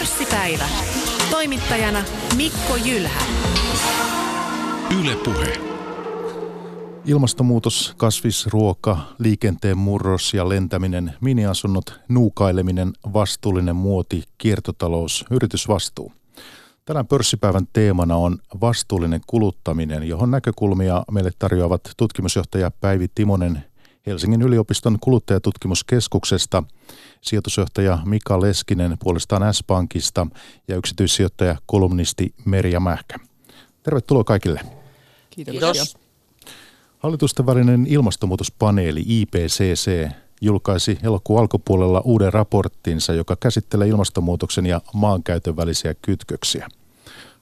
Pörssipäivä. Toimittajana Mikko Jylhä. Yle Puhe. Ilmastonmuutos, kasvisruoka, liikenteen murros ja lentäminen, miniasunnot, nuukaileminen, vastuullinen muoti, kiertotalous, yritysvastuu. Tänään pörssipäivän teemana on vastuullinen kuluttaminen, johon näkökulmia meille tarjoavat tutkimusjohtaja Päivi Timonen Helsingin yliopiston kuluttajatutkimuskeskuksesta, sijoitusjohtaja Mika Leskinen puolestaan S-Pankista ja yksityissijoittaja kolumnisti Merja Mähkä. Tervetuloa kaikille. Kiitos. Kiitos. Hallitusten välinen ilmastonmuutospaneeli IPCC julkaisi elokuun alkupuolella uuden raporttinsa, joka käsittelee ilmastonmuutoksen ja maankäytön välisiä kytköksiä.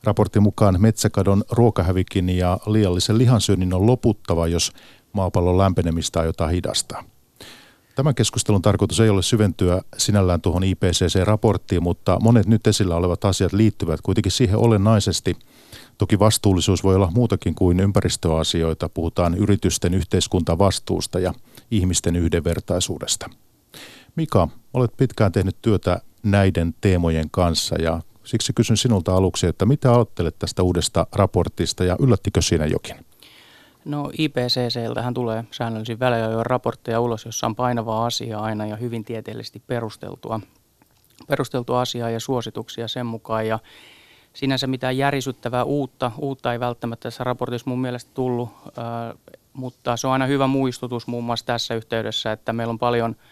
Raportin mukaan metsäkadon, ruokahävikin ja liiallisen lihansyönnin on loputtava, jos maapallon lämpenemistä aiotaan hidastaa. Tämän keskustelun tarkoitus ei ole syventyä sinällään tuohon IPCC-raporttiin, mutta monet nyt esillä olevat asiat liittyvät kuitenkin siihen olennaisesti. Toki vastuullisuus voi olla muutakin kuin ympäristöasioita. Puhutaan yritysten yhteiskuntavastuusta ja ihmisten yhdenvertaisuudesta. Mika, olet pitkään tehnyt työtä näiden teemojen kanssa ja siksi kysyn sinulta aluksi, että mitä ajattelet tästä uudesta raportista ja yllättikö siinä jokin? No IPCCltähän tulee säännöllisin väliajoin raportteja ulos, jossa on painavaa asiaa aina ja hyvin tieteellisesti perusteltua, perusteltua asiaa ja suosituksia sen mukaan. Ja sinänsä mitään järisyttävää uutta, uutta ei välttämättä tässä raportissa mun mielestä tullut, äh, mutta se on aina hyvä muistutus muun muassa tässä yhteydessä, että meillä on paljon –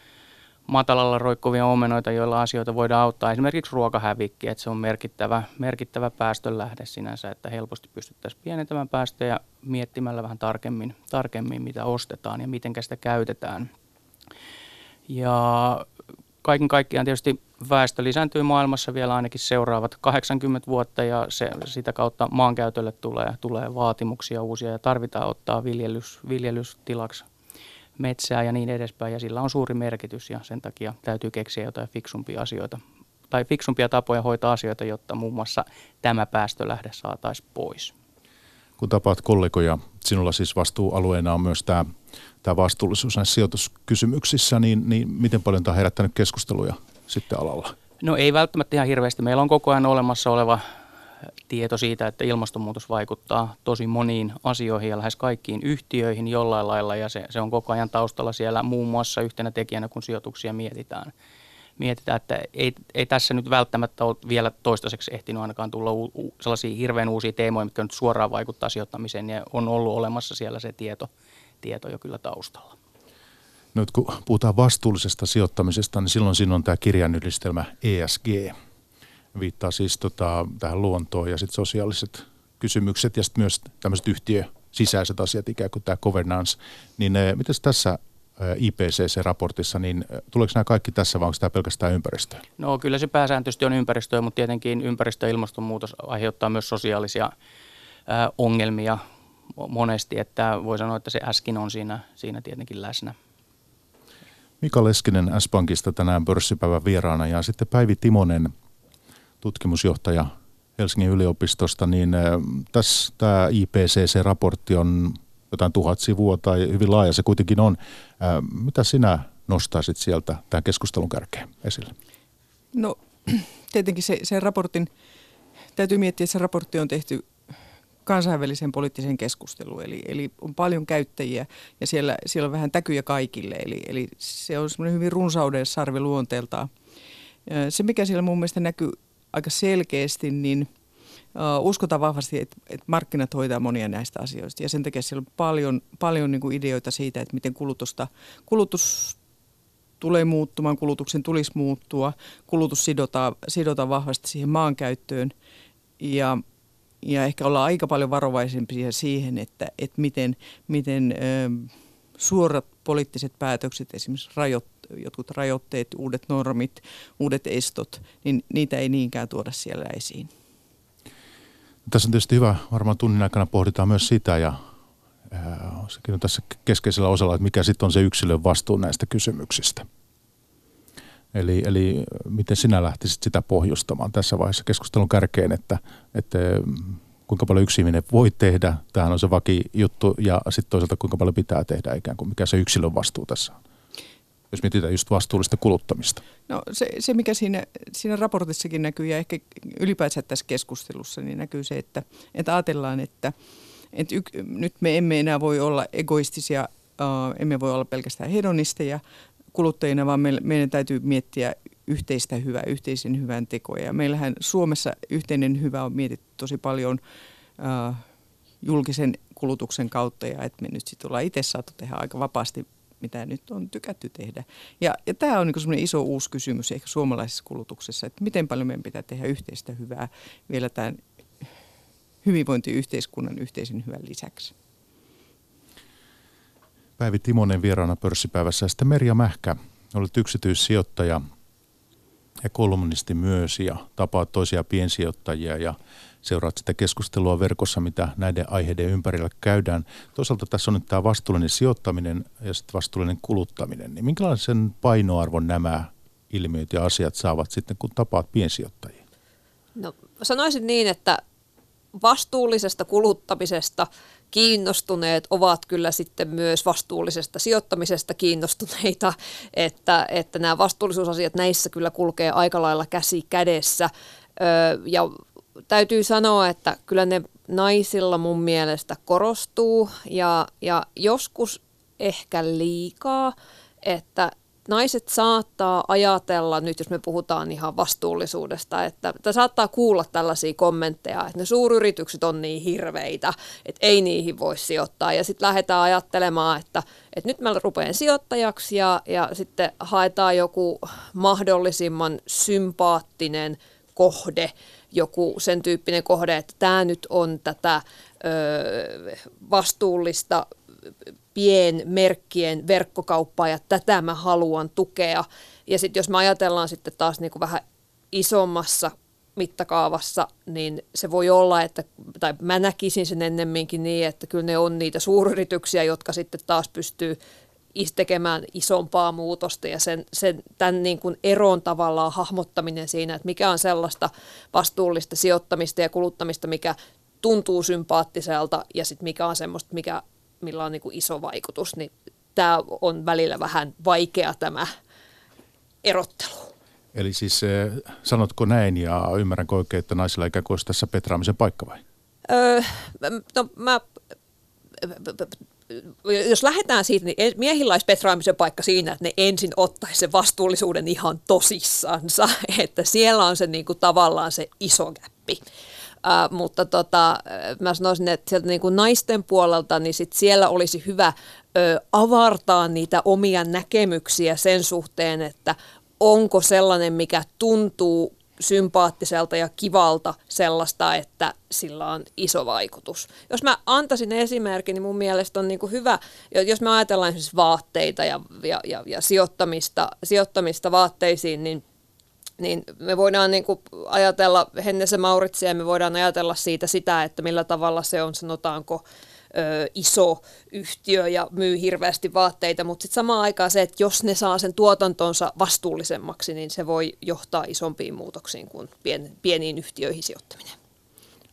matalalla roikkuvia omenoita, joilla asioita voidaan auttaa. Esimerkiksi ruokahävikki, että se on merkittävä, merkittävä päästönlähde sinänsä, että helposti pystyttäisiin pienentämään päästöjä miettimällä vähän tarkemmin, tarkemmin mitä ostetaan ja miten sitä käytetään. Ja kaiken kaikkiaan tietysti väestö lisääntyy maailmassa vielä ainakin seuraavat 80 vuotta ja se, sitä kautta maankäytölle tulee, tulee vaatimuksia uusia ja tarvitaan ottaa viljelys, viljelystilaksi metsää ja niin edespäin, ja sillä on suuri merkitys, ja sen takia täytyy keksiä jotain fiksumpia asioita, tai fiksumpia tapoja hoitaa asioita, jotta muun muassa tämä päästölähde saataisiin pois. Kun tapaat kollegoja, sinulla siis vastuualueena on myös tämä, tämä vastuullisuus näissä sijoituskysymyksissä, niin, niin miten paljon tämä on herättänyt keskusteluja sitten alalla? No ei välttämättä ihan hirveästi. Meillä on koko ajan olemassa oleva tieto siitä, että ilmastonmuutos vaikuttaa tosi moniin asioihin ja lähes kaikkiin yhtiöihin jollain lailla ja se, se on koko ajan taustalla siellä muun muassa yhtenä tekijänä, kun sijoituksia mietitään. Mietitään, että ei, ei tässä nyt välttämättä ole vielä toistaiseksi ehtinyt ainakaan tulla u, u, sellaisia hirveän uusia teemoja, mitkä nyt suoraan vaikuttaa sijoittamiseen ja on ollut olemassa siellä se tieto, tieto jo kyllä taustalla. Nyt kun puhutaan vastuullisesta sijoittamisesta, niin silloin siinä on tämä kirjainyhdistelmä ESG – viittaa siis tota, tähän luontoon ja sitten sosiaaliset kysymykset ja sitten myös tämmöiset yhtiö sisäiset asiat, ikään kuin tämä governance. Niin eh, miten tässä eh, IPCC-raportissa, niin eh, tuleeko nämä kaikki tässä vai onko tämä pelkästään ympäristöä? No kyllä se pääsääntöisesti on ympäristöä, mutta tietenkin ympäristö- ja ilmastonmuutos aiheuttaa myös sosiaalisia ongelmia monesti, että voi sanoa, että se äsken on siinä, siinä tietenkin läsnä. Mika Leskinen S-Pankista tänään pörssipäivän vieraana ja sitten Päivi Timonen – tutkimusjohtaja Helsingin yliopistosta, niin tässä tämä IPCC-raportti on jotain tuhat sivua tai hyvin laaja se kuitenkin on. Mitä sinä nostaisit sieltä tämän keskustelun kärkeen esille? No tietenkin se, se raportin, täytyy miettiä, että se raportti on tehty kansainvälisen poliittisen keskusteluun, eli, eli on paljon käyttäjiä ja siellä, siellä on vähän täkyjä kaikille, eli, eli se on semmoinen hyvin runsauden sarvi luonteeltaan. Se, mikä siellä mun mielestä näkyy aika selkeästi, niin uh, uskotaan vahvasti, että, markkinat hoitaa monia näistä asioista. Ja sen takia siellä on paljon, paljon niin kuin ideoita siitä, että miten kulutusta, kulutus tulee muuttumaan, kulutuksen tulisi muuttua, kulutus sidotaan, sidotaan vahvasti siihen maankäyttöön ja, ja ehkä olla aika paljon varovaisempia siihen, että, että miten, miten ö, suorat poliittiset päätökset, esimerkiksi rajoittaa jotkut rajoitteet, uudet normit, uudet estot, niin niitä ei niinkään tuoda siellä esiin. Tässä on tietysti hyvä, varmaan tunnin aikana pohditaan myös sitä ja sekin on tässä keskeisellä osalla, että mikä sitten on se yksilön vastuu näistä kysymyksistä. Eli, eli miten sinä lähtisit sitä pohjustamaan tässä vaiheessa keskustelun kärkeen, että, että kuinka paljon yksi ihminen voi tehdä, tämähän on se vaki juttu, ja sitten toisaalta kuinka paljon pitää tehdä ikään kuin, mikä se yksilön vastuu tässä on. Jos mietitään just vastuullista kuluttamista? No se, se mikä siinä, siinä raportissakin näkyy ja ehkä ylipäätään tässä keskustelussa, niin näkyy se, että, että ajatellaan, että, että yk, nyt me emme enää voi olla egoistisia, uh, emme voi olla pelkästään hedonisteja kuluttajina, vaan me, meidän täytyy miettiä yhteistä hyvää, yhteisen hyvän tekoja. Ja meillähän Suomessa yhteinen hyvä on mietitty tosi paljon uh, julkisen kulutuksen kautta ja että me nyt sitten ollaan itse saatu tehdä aika vapaasti mitä nyt on tykätty tehdä. Ja, ja tämä on niin semmoinen iso uusi kysymys ehkä suomalaisessa kulutuksessa, että miten paljon meidän pitää tehdä yhteistä hyvää vielä tämän hyvinvointiyhteiskunnan yhteisen hyvän lisäksi. Päivi Timonen vieraana pörssipäivässä sitten Merja Mähkä, olet yksityissijoittaja ja kolumnisti myös ja tapaat toisia piensijoittajia ja seuraat sitä keskustelua verkossa, mitä näiden aiheiden ympärillä käydään. Toisaalta tässä on nyt tämä vastuullinen sijoittaminen ja sitten vastuullinen kuluttaminen. Niin minkälaisen painoarvon nämä ilmiöt ja asiat saavat sitten, kun tapaat piensijoittajia? No sanoisin niin, että vastuullisesta kuluttamisesta kiinnostuneet ovat kyllä sitten myös vastuullisesta sijoittamisesta kiinnostuneita, että, että nämä vastuullisuusasiat näissä kyllä kulkee aika lailla käsi kädessä. Ja täytyy sanoa, että kyllä ne naisilla mun mielestä korostuu ja, ja joskus ehkä liikaa, että naiset saattaa ajatella, nyt jos me puhutaan ihan vastuullisuudesta, että, että saattaa kuulla tällaisia kommentteja, että ne suuryritykset on niin hirveitä, että ei niihin voi sijoittaa. Ja sitten lähdetään ajattelemaan, että, että nyt mä rupean sijoittajaksi ja, ja sitten haetaan joku mahdollisimman sympaattinen kohde, joku sen tyyppinen kohde, että tämä nyt on tätä ö, vastuullista pienmerkkien verkkokauppaa ja tätä mä haluan tukea. Ja sitten jos me ajatellaan sitten taas niin kuin vähän isommassa mittakaavassa, niin se voi olla, että, tai mä näkisin sen ennemminkin niin, että kyllä ne on niitä suuryrityksiä, jotka sitten taas pystyy tekemään isompaa muutosta ja sen, sen, tämän niin kuin eron tavallaan hahmottaminen siinä, että mikä on sellaista vastuullista sijoittamista ja kuluttamista, mikä tuntuu sympaattiselta ja sitten mikä on semmoista, mikä, millä on niin kuin iso vaikutus, niin tämä on välillä vähän vaikea tämä erottelu. Eli siis eh, sanotko näin ja ymmärränkö oikein, että naisilla ikään kuin olisi tässä petraamisen paikka vai? Öö, no mä jos lähdetään siitä, niin miehillä olisi petraamisen paikka siinä, että ne ensin ottaisi sen vastuullisuuden ihan tosissansa, että siellä on se niin kuin, tavallaan se iso käppi. Uh, mutta tota, mä sanoisin, että sieltä niin kuin naisten puolelta, niin sit siellä olisi hyvä ö, avartaa niitä omia näkemyksiä sen suhteen, että onko sellainen, mikä tuntuu sympaattiselta ja kivalta sellaista, että sillä on iso vaikutus. Jos mä antaisin esimerkin, niin mun mielestä on niin kuin hyvä, jos me ajatellaan esimerkiksi vaatteita ja, ja, ja, ja sijoittamista, sijoittamista vaatteisiin, niin niin me voidaan niin kuin ajatella Hennese Mauritsia ja me voidaan ajatella siitä sitä, että millä tavalla se on, sanotaanko, iso yhtiö ja myy hirveästi vaatteita, mutta sitten samaan aikaan se, että jos ne saa sen tuotantonsa vastuullisemmaksi, niin se voi johtaa isompiin muutoksiin kuin pien, pieniin yhtiöihin sijoittaminen.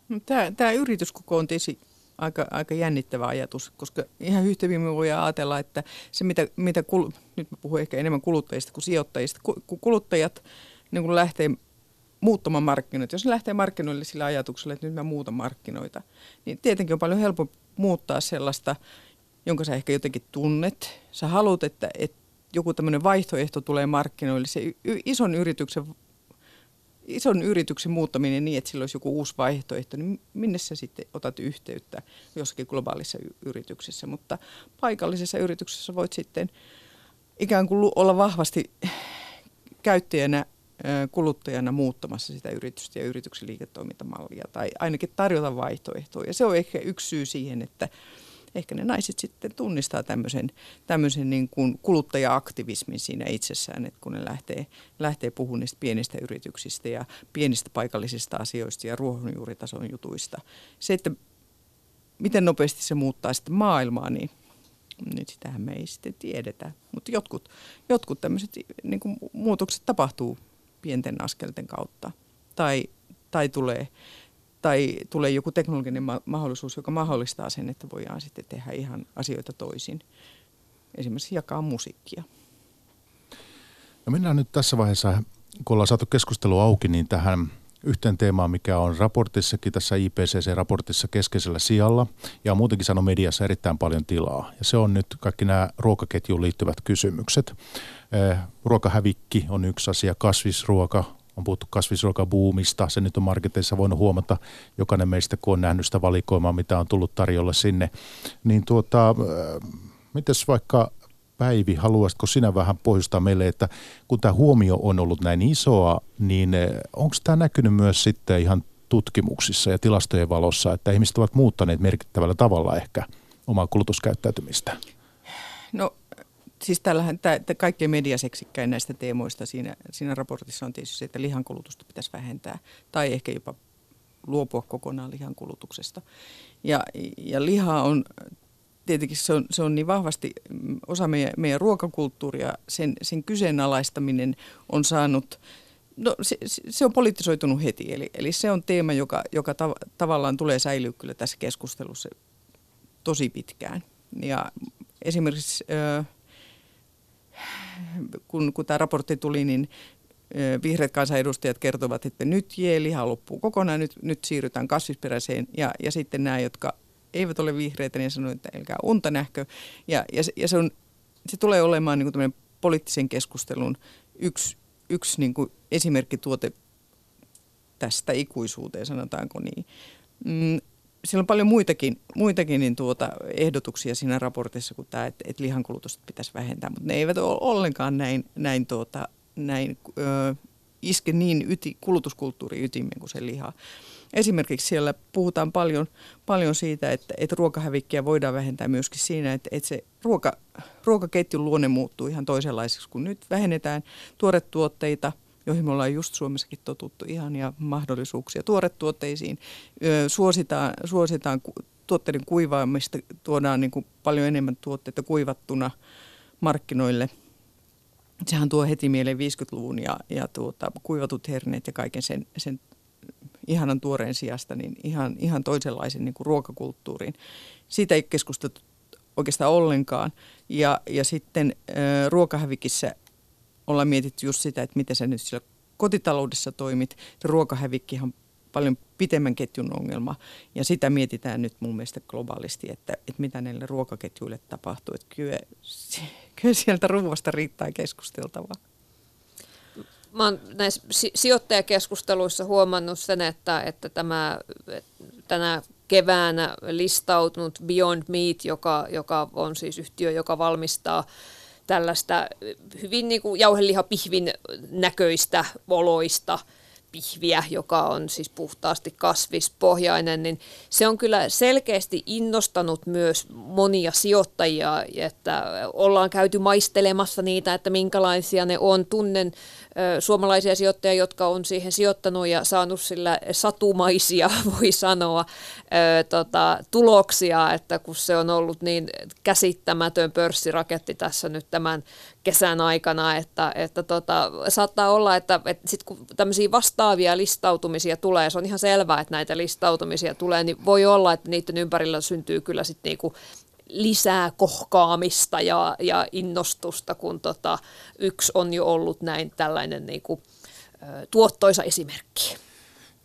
No, tämä, tämä yrityskoko on tietysti aika, aika jännittävä ajatus, koska ihan yhtä me voidaan ajatella, että se mitä, mitä kul, nyt mä puhun ehkä enemmän kuluttajista kuin sijoittajista, kun kuluttajat niin kun lähtee muuttamaan markkinoita. Jos ne lähtee markkinoille sillä ajatuksella, että nyt mä muutan markkinoita, niin tietenkin on paljon helpompi muuttaa sellaista, jonka sä ehkä jotenkin tunnet. Sä haluat, että, että joku tämmöinen vaihtoehto tulee markkinoille. Se ison yrityksen ison yrityksen muuttaminen niin, että sillä olisi joku uusi vaihtoehto, niin minne sä sitten otat yhteyttä jossakin globaalissa yrityksessä. Mutta paikallisessa yrityksessä voit sitten ikään kuin olla vahvasti käyttäjänä kuluttajana muuttamassa sitä yritystä ja yrityksen liiketoimintamallia tai ainakin tarjota vaihtoehtoja. Ja se on ehkä yksi syy siihen, että ehkä ne naiset sitten tunnistaa tämmöisen, tämmöisen niin kuin kuluttaja-aktivismin siinä itsessään, että kun ne lähtee, lähtee puhumaan niistä pienistä yrityksistä ja pienistä paikallisista asioista ja ruohonjuuritason jutuista. Se, että miten nopeasti se muuttaa sitten maailmaa, niin nyt sitähän me ei sitten tiedetä. Mutta jotkut, jotkut tämmöiset niin muutokset tapahtuu pienten askelten kautta. Tai, tai, tulee, tai tulee joku teknologinen ma- mahdollisuus, joka mahdollistaa sen, että voidaan sitten tehdä ihan asioita toisin. Esimerkiksi jakaa musiikkia. No mennään nyt tässä vaiheessa, kun ollaan saatu keskustelu auki, niin tähän yhteen teemaan, mikä on raportissakin, tässä IPCC-raportissa keskeisellä sijalla ja muutenkin sanoo mediassa erittäin paljon tilaa. Ja se on nyt kaikki nämä ruokaketjuun liittyvät kysymykset. Eh, ruokahävikki on yksi asia, kasvisruoka, on puhuttu kasvisruokabuumista, se nyt on marketeissa voinut huomata, jokainen meistä kun on nähnyt sitä valikoimaa, mitä on tullut tarjolla sinne. Niin tuota, eh, mites vaikka Päivi, haluaisitko sinä vähän pohjustaa meille, että kun tämä huomio on ollut näin isoa, niin eh, onko tämä näkynyt myös sitten ihan tutkimuksissa ja tilastojen valossa, että ihmiset ovat muuttaneet merkittävällä tavalla ehkä omaa kulutuskäyttäytymistä? No siis tällähän tämä, kaikkein mediaseksikkäin näistä teemoista siinä, siinä raportissa on tietysti se, että lihankulutusta pitäisi vähentää tai ehkä jopa luopua kokonaan lihankulutuksesta. Ja, ja liha on tietenkin se on, se on niin vahvasti osa meidän, meidän ruokakulttuuria, sen, sen kyseenalaistaminen on saanut, no se, se on politisoitunut heti, eli, eli se on teema, joka, joka tav, tavallaan tulee säilyä kyllä tässä keskustelussa tosi pitkään. Ja esimerkiksi kun, kun tämä raportti tuli, niin vihreät kansanedustajat kertovat, että nyt liha loppuu kokonaan, nyt, nyt siirrytään kasvisperäiseen. Ja, ja sitten nämä, jotka eivät ole vihreitä, niin sanoo, että älkää unta nähkö. Ja, ja, ja se, on, se tulee olemaan niin kuin poliittisen keskustelun yksi, yksi niin kuin esimerkkituote tästä ikuisuuteen, sanotaanko niin. Mm, siellä on paljon muitakin, muitakin niin tuota, ehdotuksia siinä raportissa kuin tämä, että, että lihankulutusta pitäisi vähentää, mutta ne eivät ole ollenkaan näin, näin, tuota, näin ö, iske niin yti, kulutuskulttuuri ytimeen kuin se liha. Esimerkiksi siellä puhutaan paljon, paljon siitä, että, että ruokahävikkiä voidaan vähentää myöskin siinä, että, että se ruoka, ruokaketjun luonne muuttuu ihan toisenlaiseksi, kun nyt vähennetään tuoretuotteita, joihin me ollaan just Suomessakin totuttu ihania mahdollisuuksia tuoretuotteisiin. Suositaan, suositaan tuotteiden kuivaamista, tuodaan niin kuin paljon enemmän tuotteita kuivattuna markkinoille. Sehän tuo heti mieleen 50-luvun ja, ja tuota, kuivatut herneet ja kaiken sen, sen ihanan tuoreen sijasta niin ihan, ihan toisenlaisen niin kuin ruokakulttuuriin. Siitä ei keskusteltu oikeastaan ollenkaan. Ja, ja sitten ä, ruokahävikissä ollaan mietitty just sitä, että miten sä nyt siellä kotitaloudessa toimit. Ruokahävikki on paljon pitemmän ketjun ongelma ja sitä mietitään nyt mun mielestä globaalisti, että, että mitä näille ruokaketjuille tapahtuu. Että kyllä, kyllä sieltä ruoasta riittää keskusteltavaa mä oon näissä sijoittajakeskusteluissa huomannut sen, että, että tämä tänä keväänä listautunut Beyond Meat, joka, joka on siis yhtiö, joka valmistaa tällaista hyvin niin kuin jauhelihapihvin näköistä oloista – pihviä, joka on siis puhtaasti kasvispohjainen, niin se on kyllä selkeästi innostanut myös monia sijoittajia, että ollaan käyty maistelemassa niitä, että minkälaisia ne on. Tunnen suomalaisia sijoittajia, jotka on siihen sijoittanut ja saanut sillä satumaisia, voi sanoa, tota, tuloksia, että kun se on ollut niin käsittämätön pörssiraketti tässä nyt tämän kesän aikana, että, että tota, saattaa olla, että, että sit kun tämmöisiä vastaavia listautumisia tulee, se on ihan selvää, että näitä listautumisia tulee, niin voi olla, että niiden ympärillä syntyy kyllä sitten niinku lisää kohkaamista ja, ja innostusta, kun tota, yksi on jo ollut näin tällainen niinku, tuottoisa esimerkki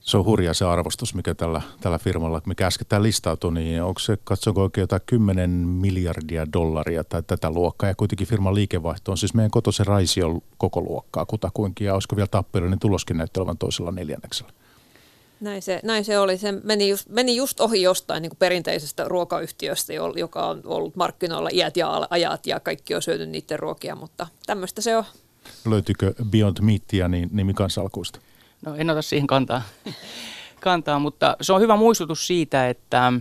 se on hurja se arvostus, mikä tällä, tällä firmalla, mikä äsken listautui, niin onko se, katsonko oikein jotain 10 miljardia dollaria tai tätä luokkaa, ja kuitenkin firman liikevaihto on siis meidän kotoisen Raision koko luokkaa kutakuinkin, ja olisiko vielä tappiollinen tuloskin näyttää olevan toisella neljänneksellä? Näin se, näin se oli. Se meni just, meni just ohi jostain niin kuin perinteisestä ruokayhtiöstä, joka on ollut markkinoilla iät ja ajat ja kaikki on syönyt niiden ruokia, mutta tämmöistä se on. Löytyykö Beyond Meatia niin nimi kansalkuista? No en ota siihen kantaa, kantaa mutta se on hyvä muistutus siitä, että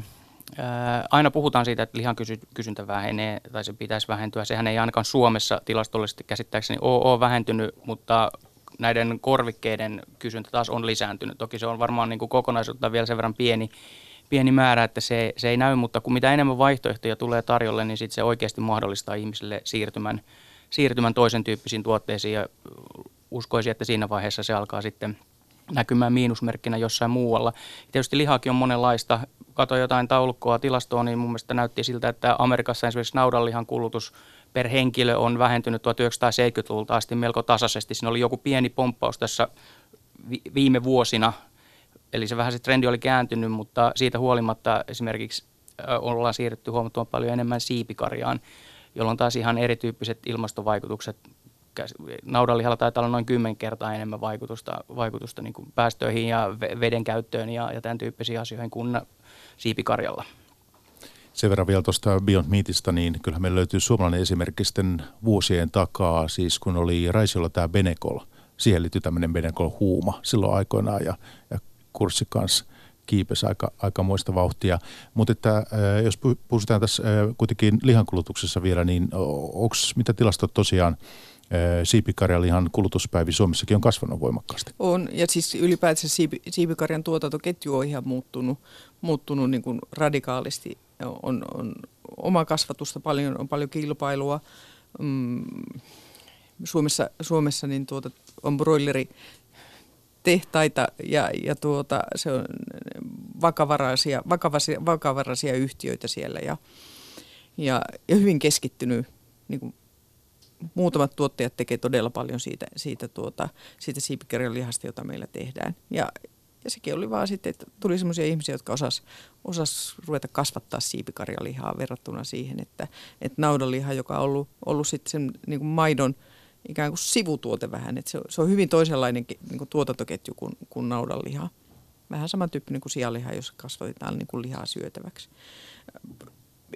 ää, aina puhutaan siitä, että lihan kysy- kysyntä vähenee tai se pitäisi vähentyä. Sehän ei ainakaan Suomessa tilastollisesti käsittääkseni ole vähentynyt, mutta näiden korvikkeiden kysyntä taas on lisääntynyt. Toki se on varmaan niin kuin kokonaisuutta vielä sen verran pieni, pieni määrä, että se, se ei näy, mutta kun mitä enemmän vaihtoehtoja tulee tarjolle, niin sit se oikeasti mahdollistaa ihmisille siirtymän, siirtymän toisen tyyppisiin tuotteisiin ja uskoisin, että siinä vaiheessa se alkaa sitten näkymään miinusmerkkinä jossain muualla. Tietysti lihakin on monenlaista. katsoin jotain taulukkoa, tilastoa, niin mun mielestä näytti siltä, että Amerikassa esimerkiksi naudanlihan kulutus per henkilö on vähentynyt 1970-luvulta asti melko tasaisesti. Siinä oli joku pieni pomppaus tässä viime vuosina, eli se vähän se trendi oli kääntynyt, mutta siitä huolimatta esimerkiksi ollaan siirrytty huomattavan paljon enemmän siipikarjaan, jolloin taas ihan erityyppiset ilmastovaikutukset naudanlihalla taitaa olla noin kymmen kertaa enemmän vaikutusta, vaikutusta niin kuin päästöihin ja veden käyttöön ja, ja tämän tyyppisiin asioihin kuin siipikarjalla. Sen verran vielä tuosta Beyond Meatista, niin kyllähän meillä löytyy suomalainen esimerkki sitten vuosien takaa, siis kun oli Raisiolla tämä Benecol, siihen liittyy tämmöinen Benecol-huuma silloin aikoinaan ja, ja kurssi kanssa kiipesi aika, aika muista vauhtia. Mutta että, jos puhutaan tässä kuitenkin lihankulutuksessa vielä, niin onko mitä tilastot tosiaan siipikarjalihan kulutuspäivi Suomessakin on kasvanut voimakkaasti. On, ja siis ylipäätään siipi, siipikarjan tuotantoketju on ihan muuttunut, muuttunut niin kuin radikaalisti. On, on oma kasvatusta paljon, on paljon kilpailua. Mm, Suomessa, Suomessa niin tuota, on broileri tehtaita ja, ja tuota, se on vakavaraisia, vakavaraisia, vakavaraisia yhtiöitä siellä ja, ja, ja hyvin keskittynyt niin kuin muutamat tuottajat tekee todella paljon siitä, siitä, tuota, siitä siipikarjan lihasta, jota meillä tehdään. Ja, ja sekin oli vaan sitten, että tuli sellaisia ihmisiä, jotka osas, osas ruveta kasvattaa siipikarjalihaa verrattuna siihen, että, että naudanliha, joka on ollut, ollut sitten sen niin kuin maidon ikään kuin sivutuote vähän, että se, se on hyvin toisenlainen niin kuin tuotantoketju kuin, kuin naudanliha. Vähän samantyyppinen kuin sianliha, jos kasvatetaan niin kuin lihaa syötäväksi.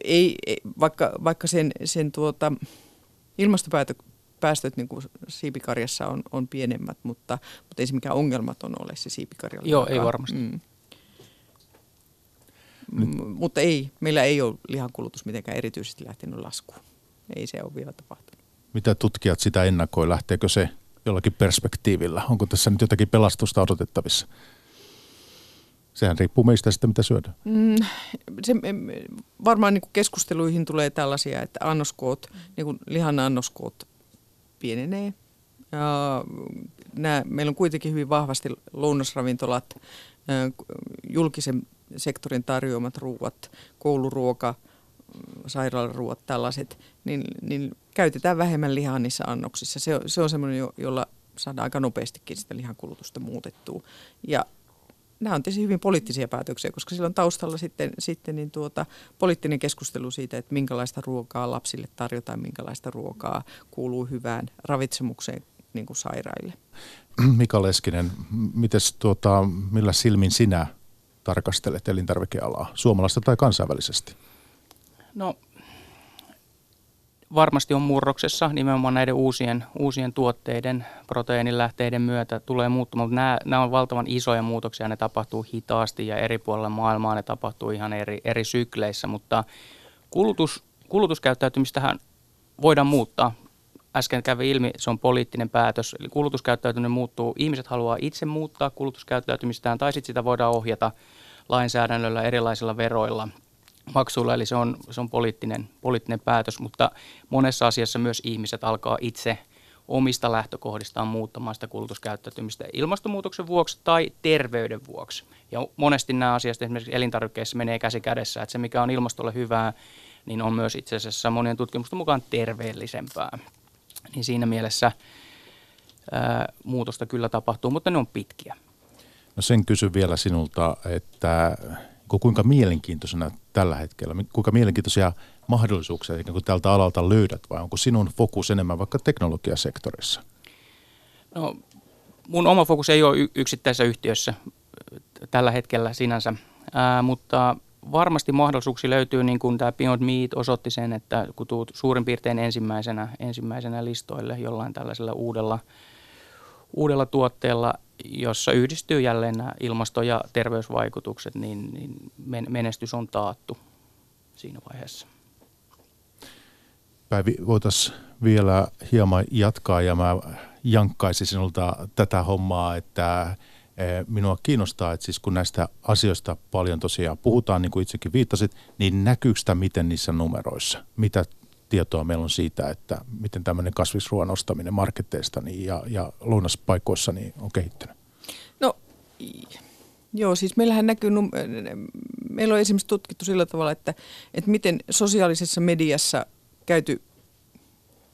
Ei, ei, vaikka, vaikka sen, sen tuota, ilmastopäästöt niin kuin siipikarjassa on, on pienemmät, mutta, mutta ei se mikään ongelmaton ole se siipikarja. Joo, ei varmasti. Mm. M- mutta ei, meillä ei ole lihankulutus mitenkään erityisesti lähtenyt laskuun. Ei se ole vielä tapahtunut. Mitä tutkijat sitä ennakoi? Lähteekö se jollakin perspektiivillä? Onko tässä nyt jotakin pelastusta odotettavissa? Sehän riippuu meistä sitten, mitä syödään. Mm, se, varmaan niin keskusteluihin tulee tällaisia, että annoskoot, niin kuin lihan annoskoot pienenee. Ja nämä, meillä on kuitenkin hyvin vahvasti lounasravintolat, julkisen sektorin tarjoamat ruuat, kouluruoka, sairaalaruuat, tällaiset, niin, niin käytetään vähemmän lihaa niissä annoksissa. Se, se on semmoinen, jolla saadaan aika nopeastikin sitä lihankulutusta muutettua. Ja nämä on tietysti hyvin poliittisia päätöksiä, koska sillä on taustalla sitten, sitten niin tuota, poliittinen keskustelu siitä, että minkälaista ruokaa lapsille tarjotaan, minkälaista ruokaa kuuluu hyvään ravitsemukseen niin kuin sairaille. Mika Leskinen, mites, tuota, millä silmin sinä tarkastelet elintarvikealaa, suomalaista tai kansainvälisesti? No varmasti on murroksessa. Nimenomaan näiden uusien, uusien tuotteiden, proteiinilähteiden myötä tulee muuttumaan, mutta nämä, nämä on valtavan isoja muutoksia, ne tapahtuu hitaasti ja eri puolilla maailmaa. Ne tapahtuu ihan eri, eri sykleissä, mutta kulutus, kulutuskäyttäytymistähän voidaan muuttaa. Äsken kävi ilmi, se on poliittinen päätös, eli kulutuskäyttäytyminen muuttuu, ihmiset haluaa itse muuttaa kulutuskäyttäytymistään tai sitten sitä voidaan ohjata lainsäädännöllä, erilaisilla veroilla – maksuilla, eli se on, se on poliittinen, poliittinen päätös, mutta monessa asiassa myös ihmiset alkaa itse omista lähtökohdistaan muuttamaan sitä kulutuskäyttäytymistä ilmastonmuutoksen vuoksi tai terveyden vuoksi. Ja monesti nämä asiat esimerkiksi elintarvikkeissa menee käsi kädessä, että se mikä on ilmastolle hyvää, niin on myös itse asiassa monien tutkimusten mukaan terveellisempää. Niin siinä mielessä ää, muutosta kyllä tapahtuu, mutta ne on pitkiä. No sen kysyn vielä sinulta, että kuinka mielenkiintoisena tällä hetkellä, kuinka mielenkiintoisia mahdollisuuksia ikään kuin tältä alalta löydät? Vai onko sinun fokus enemmän vaikka teknologiasektorissa? No, mun oma fokus ei ole yksittäisessä yhtiössä tällä hetkellä sinänsä, ää, mutta varmasti mahdollisuuksia löytyy, niin kuin tämä Beyond Meat osoitti sen, että kun tuut suurin piirtein ensimmäisenä, ensimmäisenä listoille jollain tällaisella uudella, uudella tuotteella – jossa yhdistyy jälleen nämä ilmasto- ja terveysvaikutukset, niin, niin menestys on taattu siinä vaiheessa. Päivi, voitaisiin vielä hieman jatkaa ja mä jankkaisin sinulta tätä hommaa, että e, minua kiinnostaa, että siis kun näistä asioista paljon tosiaan puhutaan, niin kuin itsekin viittasit, niin näkyykö sitä miten niissä numeroissa? Mitä tietoa meillä on siitä, että miten tämmöinen kasvisruoan ostaminen marketteista niin ja, ja lounaspaikoissa niin on kehittynyt? No joo, siis meillähän näkyy, meillä on esimerkiksi tutkittu sillä tavalla, että, että miten sosiaalisessa mediassa käyty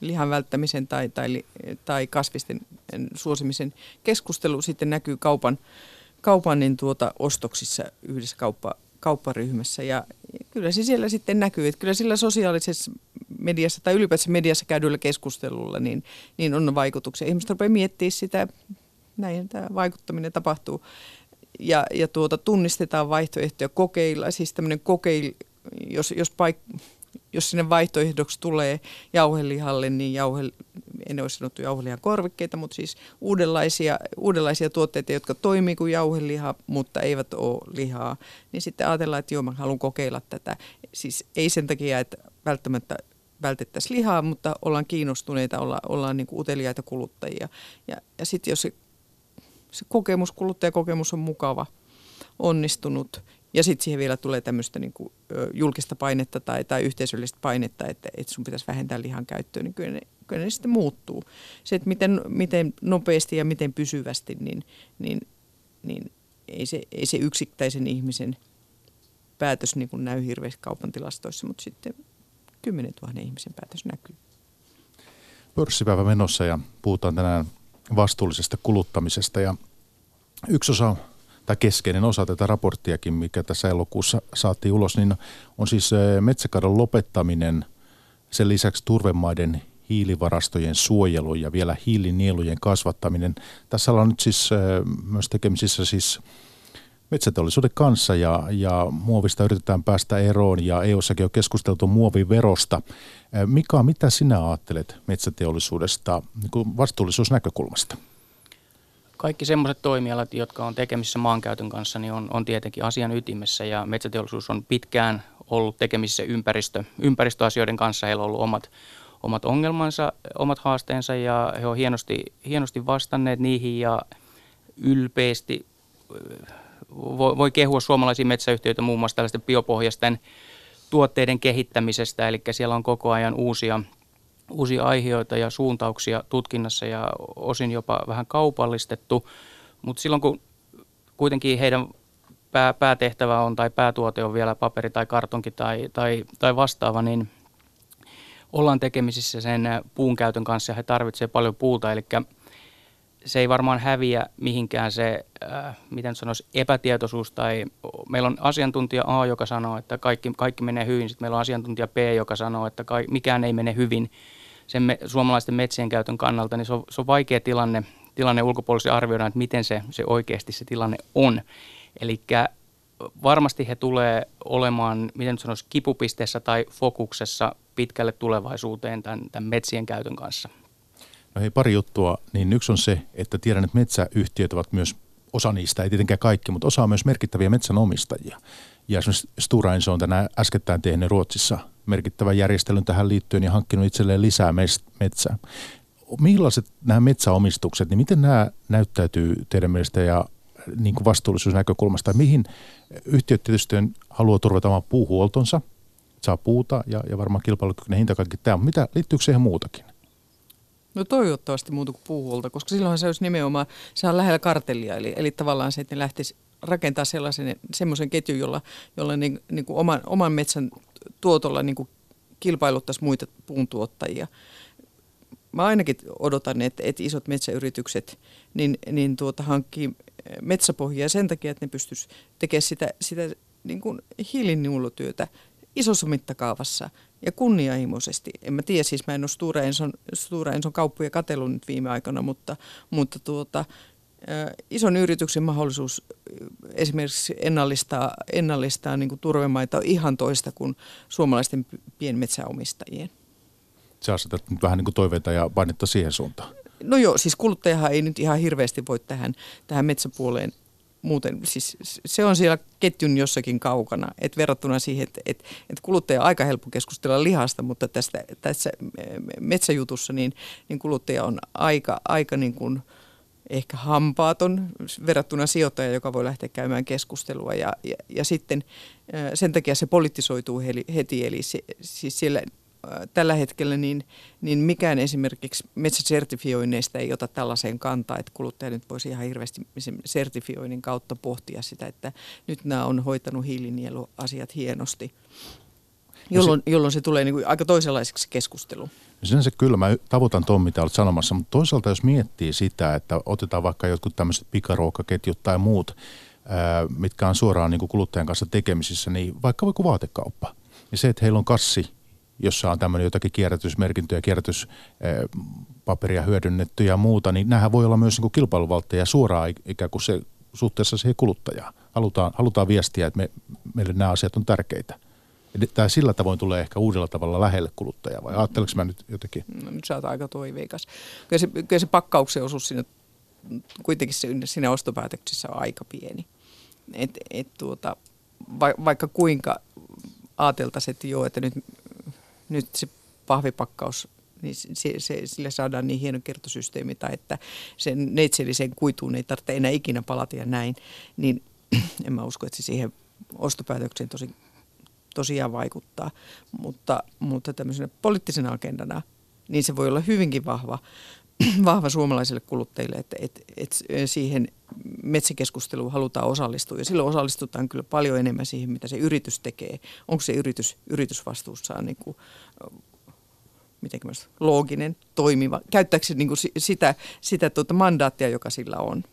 lihan välttämisen tai, tai, tai kasvisten suosimisen keskustelu sitten näkyy kaupan, kaupan niin tuota, ostoksissa yhdessä kauppa, kaupparyhmässä. Ja kyllä se siellä sitten näkyy, että kyllä sillä sosiaalisessa mediassa tai ylipäätään mediassa käydyllä keskustelulla niin, niin on vaikutuksia. Ihmiset rupeaa miettimään sitä, näin tämä vaikuttaminen tapahtuu. Ja, ja tuota, tunnistetaan vaihtoehtoja, kokeilla, siis tämmöinen kokeil, jos, jos paik- jos sinne vaihtoehdoksi tulee jauhelihalle, niin jauhe, en ole sanottu jauhelihan korvikkeita, mutta siis uudenlaisia, uudenlaisia tuotteita, jotka toimii kuin jauheliha, mutta eivät ole lihaa, niin sitten ajatellaan, että joo, mä haluan kokeilla tätä. Siis ei sen takia, että välttämättä vältettäisiin lihaa, mutta ollaan kiinnostuneita, olla, ollaan niin kuin uteliaita kuluttajia. Ja, ja sitten jos se, se kokemus, kuluttajakokemus on mukava, onnistunut ja sitten siihen vielä tulee tämmöistä niin julkista painetta tai, tai yhteisöllistä painetta, että, että sun pitäisi vähentää lihan käyttöä, niin kyllä ne, kyllä ne sitten muuttuu. Se, että miten, miten nopeasti ja miten pysyvästi, niin, niin, niin ei, se, ei se yksittäisen ihmisen päätös niin kuin näy hirveästi kaupan tilastoissa, mutta sitten 10 000 ihmisen päätös näkyy. Pörssipäivä menossa ja puhutaan tänään vastuullisesta kuluttamisesta ja yksi osa tai keskeinen osa tätä raporttiakin, mikä tässä elokuussa saatiin ulos, niin on siis eh, metsäkadon lopettaminen, sen lisäksi turvemaiden hiilivarastojen suojelu ja vielä hiilinielujen kasvattaminen. Tässä on nyt siis eh, myös tekemisissä siis metsäteollisuuden kanssa ja, ja muovista yritetään päästä eroon ja EU-sakin on keskusteltu muoviverosta. Eh, Mika, mitä sinä ajattelet metsäteollisuudesta niin vastuullisuusnäkökulmasta? Kaikki sellaiset toimialat, jotka on tekemisissä maankäytön kanssa, niin on, on tietenkin asian ytimessä ja metsäteollisuus on pitkään ollut tekemisissä ympäristö, ympäristöasioiden kanssa. Heillä on ollut omat, omat ongelmansa, omat haasteensa ja he ovat hienosti, hienosti vastanneet niihin ja ylpeästi voi, voi kehua suomalaisia metsäyhtiöitä muun muassa tällaisten biopohjaisten tuotteiden kehittämisestä, eli siellä on koko ajan uusia – uusia aiheita ja suuntauksia tutkinnassa ja osin jopa vähän kaupallistettu, mutta silloin kun kuitenkin heidän pää, päätehtävä on tai päätuote on vielä paperi tai kartonki tai, tai, tai vastaava, niin ollaan tekemisissä sen puun käytön kanssa ja he tarvitsevat paljon puuta, eli se ei varmaan häviä mihinkään se, äh, miten sanoisi, epätietoisuus tai meillä on asiantuntija A, joka sanoo, että kaikki, kaikki menee hyvin, sitten meillä on asiantuntija B, joka sanoo, että ka- mikään ei mene hyvin, sen me, suomalaisten metsien käytön kannalta, niin se on, se on vaikea tilanne, tilanne ulkopuolisesti arvioida, että miten se, se oikeasti se tilanne on. Eli varmasti he tulee olemaan, miten sanoisi, kipupisteessä tai fokuksessa pitkälle tulevaisuuteen tämän, tämän metsien käytön kanssa. No hei, pari juttua. Niin yksi on se, että tiedän, että metsäyhtiöt ovat myös osa niistä, ei tietenkään kaikki, mutta osa on myös merkittäviä metsänomistajia. Ja esimerkiksi Stora Enso on tänään äskettäin tehnyt Ruotsissa merkittävän järjestelyn tähän liittyen ja hankkinut itselleen lisää metsää. Millaiset nämä metsäomistukset, niin miten nämä näyttäytyy teidän mielestä ja niin kuin vastuullisuusnäkökulmasta? Mihin yhtiöt tietysti haluaa turvata oman puuhuoltonsa, saa puuta ja, ja varmaan kilpailukykyinen hinta kaikki tämä, mitä liittyykö siihen muutakin? No toivottavasti muuta kuin puuhuolta, koska silloinhan se olisi nimenomaan, se on lähellä kartellia, eli, eli tavallaan se, että ne lähtisi rakentaa sellaisen, semmoisen ketjun, jolla, jolla niin, niin kuin oman, oman metsän tuotolla niin kuin kilpailuttaisiin muita puuntuottajia. Mä ainakin odotan, että, että isot metsäyritykset niin, niin tuota, hankkii metsäpohjaa sen takia, että ne pystyisi tekemään sitä, sitä niin kuin hiiliniulutyötä isossa mittakaavassa ja kunnianhimoisesti. En mä tiedä, siis mä en ole Stura Enson, Stura Enson kauppuja katsellut nyt viime aikoina, mutta, mutta tuota, ison yrityksen mahdollisuus esimerkiksi ennallistaa, ennallistaa niin kuin turvemaita on ihan toista kuin suomalaisten pienmetsäomistajien. Sä asetat vähän niin kuin toiveita ja painetta siihen suuntaan. No joo, siis kuluttajahan ei nyt ihan hirveästi voi tähän, tähän metsäpuoleen muuten, siis se on siellä ketjun jossakin kaukana, että verrattuna siihen, että, että, että kuluttaja on aika helppo keskustella lihasta, mutta tästä, tässä metsäjutussa niin, niin kuluttaja on aika, aika niin kuin, ehkä hampaaton verrattuna sijoittaja, joka voi lähteä käymään keskustelua. Ja, ja, ja sitten sen takia se politisoituu heti, eli se, siis siellä tällä hetkellä, niin, niin mikään esimerkiksi metsäsertifioinneista ei ota tällaiseen kantaa, että kuluttaja nyt voisi ihan hirveästi sertifioinnin kautta pohtia sitä, että nyt nämä on hoitanut hiilinieluasiat hienosti, jolloin, jolloin se tulee niin kuin aika toisenlaiseksi keskusteluun. Sinänsä kyllä, mä tavoitan tuon, mitä olet sanomassa, mutta toisaalta jos miettii sitä, että otetaan vaikka jotkut tämmöiset pikaruokaketjut tai muut, mitkä on suoraan niin kuin kuluttajan kanssa tekemisissä, niin vaikka vaikka vaatekauppa. Niin se, että heillä on kassi, jossa on tämmöinen jotakin kierrätysmerkintöjä, kierrätyspaperia hyödynnetty ja muuta, niin nämähän voi olla myös niin kilpailuvaltteja suoraan ikään kuin se suhteessa siihen kuluttajaan. Halutaan, halutaan viestiä, että me, meille nämä asiat on tärkeitä. Tämä sillä tavoin tulee ehkä uudella tavalla lähelle kuluttajaa, vai ajattelenko mä nyt jotenkin? No, nyt sä oot aika toiveikas. Kyllä se, kyllä se pakkauksen osuus siinä, kuitenkin siinä ostopäätöksissä on aika pieni. Et, et tuota, va, vaikka kuinka ajateltaisiin, että joo, että nyt, nyt se pahvipakkaus niin se, se, sillä saadaan niin hieno kertosysteemi, tai että sen neitselliseen kuituun ei tarvitse enää ikinä palata ja näin, niin en mä usko, että se siihen ostopäätökseen tosi, tosiaan vaikuttaa. Mutta, mutta tämmöisenä poliittisena agendana, niin se voi olla hyvinkin vahva, vahva suomalaisille kuluttajille, että, että, että siihen metsäkeskusteluun halutaan osallistua. Ja silloin osallistutaan kyllä paljon enemmän siihen, mitä se yritys tekee. Onko se yritys yritysvastuussaan niin kuin, mitenkä looginen, toimiva, käyttääkö se niin kuin sitä, sitä tuota mandaattia, joka sillä on.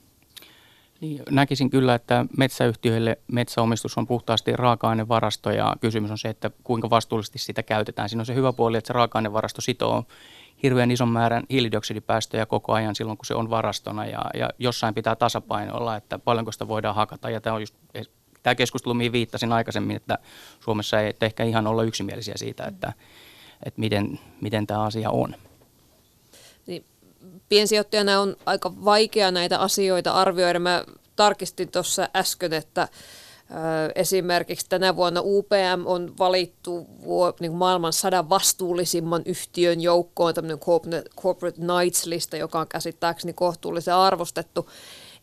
Niin, näkisin kyllä, että metsäyhtiöille metsäomistus on puhtaasti raaka-ainevarasto ja kysymys on se, että kuinka vastuullisesti sitä käytetään. Siinä on se hyvä puoli, että se raaka-ainevarasto sitoo hirveän ison määrän hiilidioksidipäästöjä koko ajan silloin, kun se on varastona ja, ja jossain pitää tasapainoilla, että paljonko sitä voidaan hakata. Ja tämä on just tämä keskustelu, mihin viittasin aikaisemmin, että Suomessa ei ehkä ihan olla yksimielisiä siitä, että, että miten, miten tämä asia on. Niin, piensijoittajana on aika vaikea näitä asioita arvioida. Mä tarkistin tuossa äsken, että Esimerkiksi tänä vuonna UPM on valittu niin maailman sadan vastuullisimman yhtiön joukkoon tämmöinen Corporate Knights-lista, joka on käsittääkseni kohtuullisen arvostettu.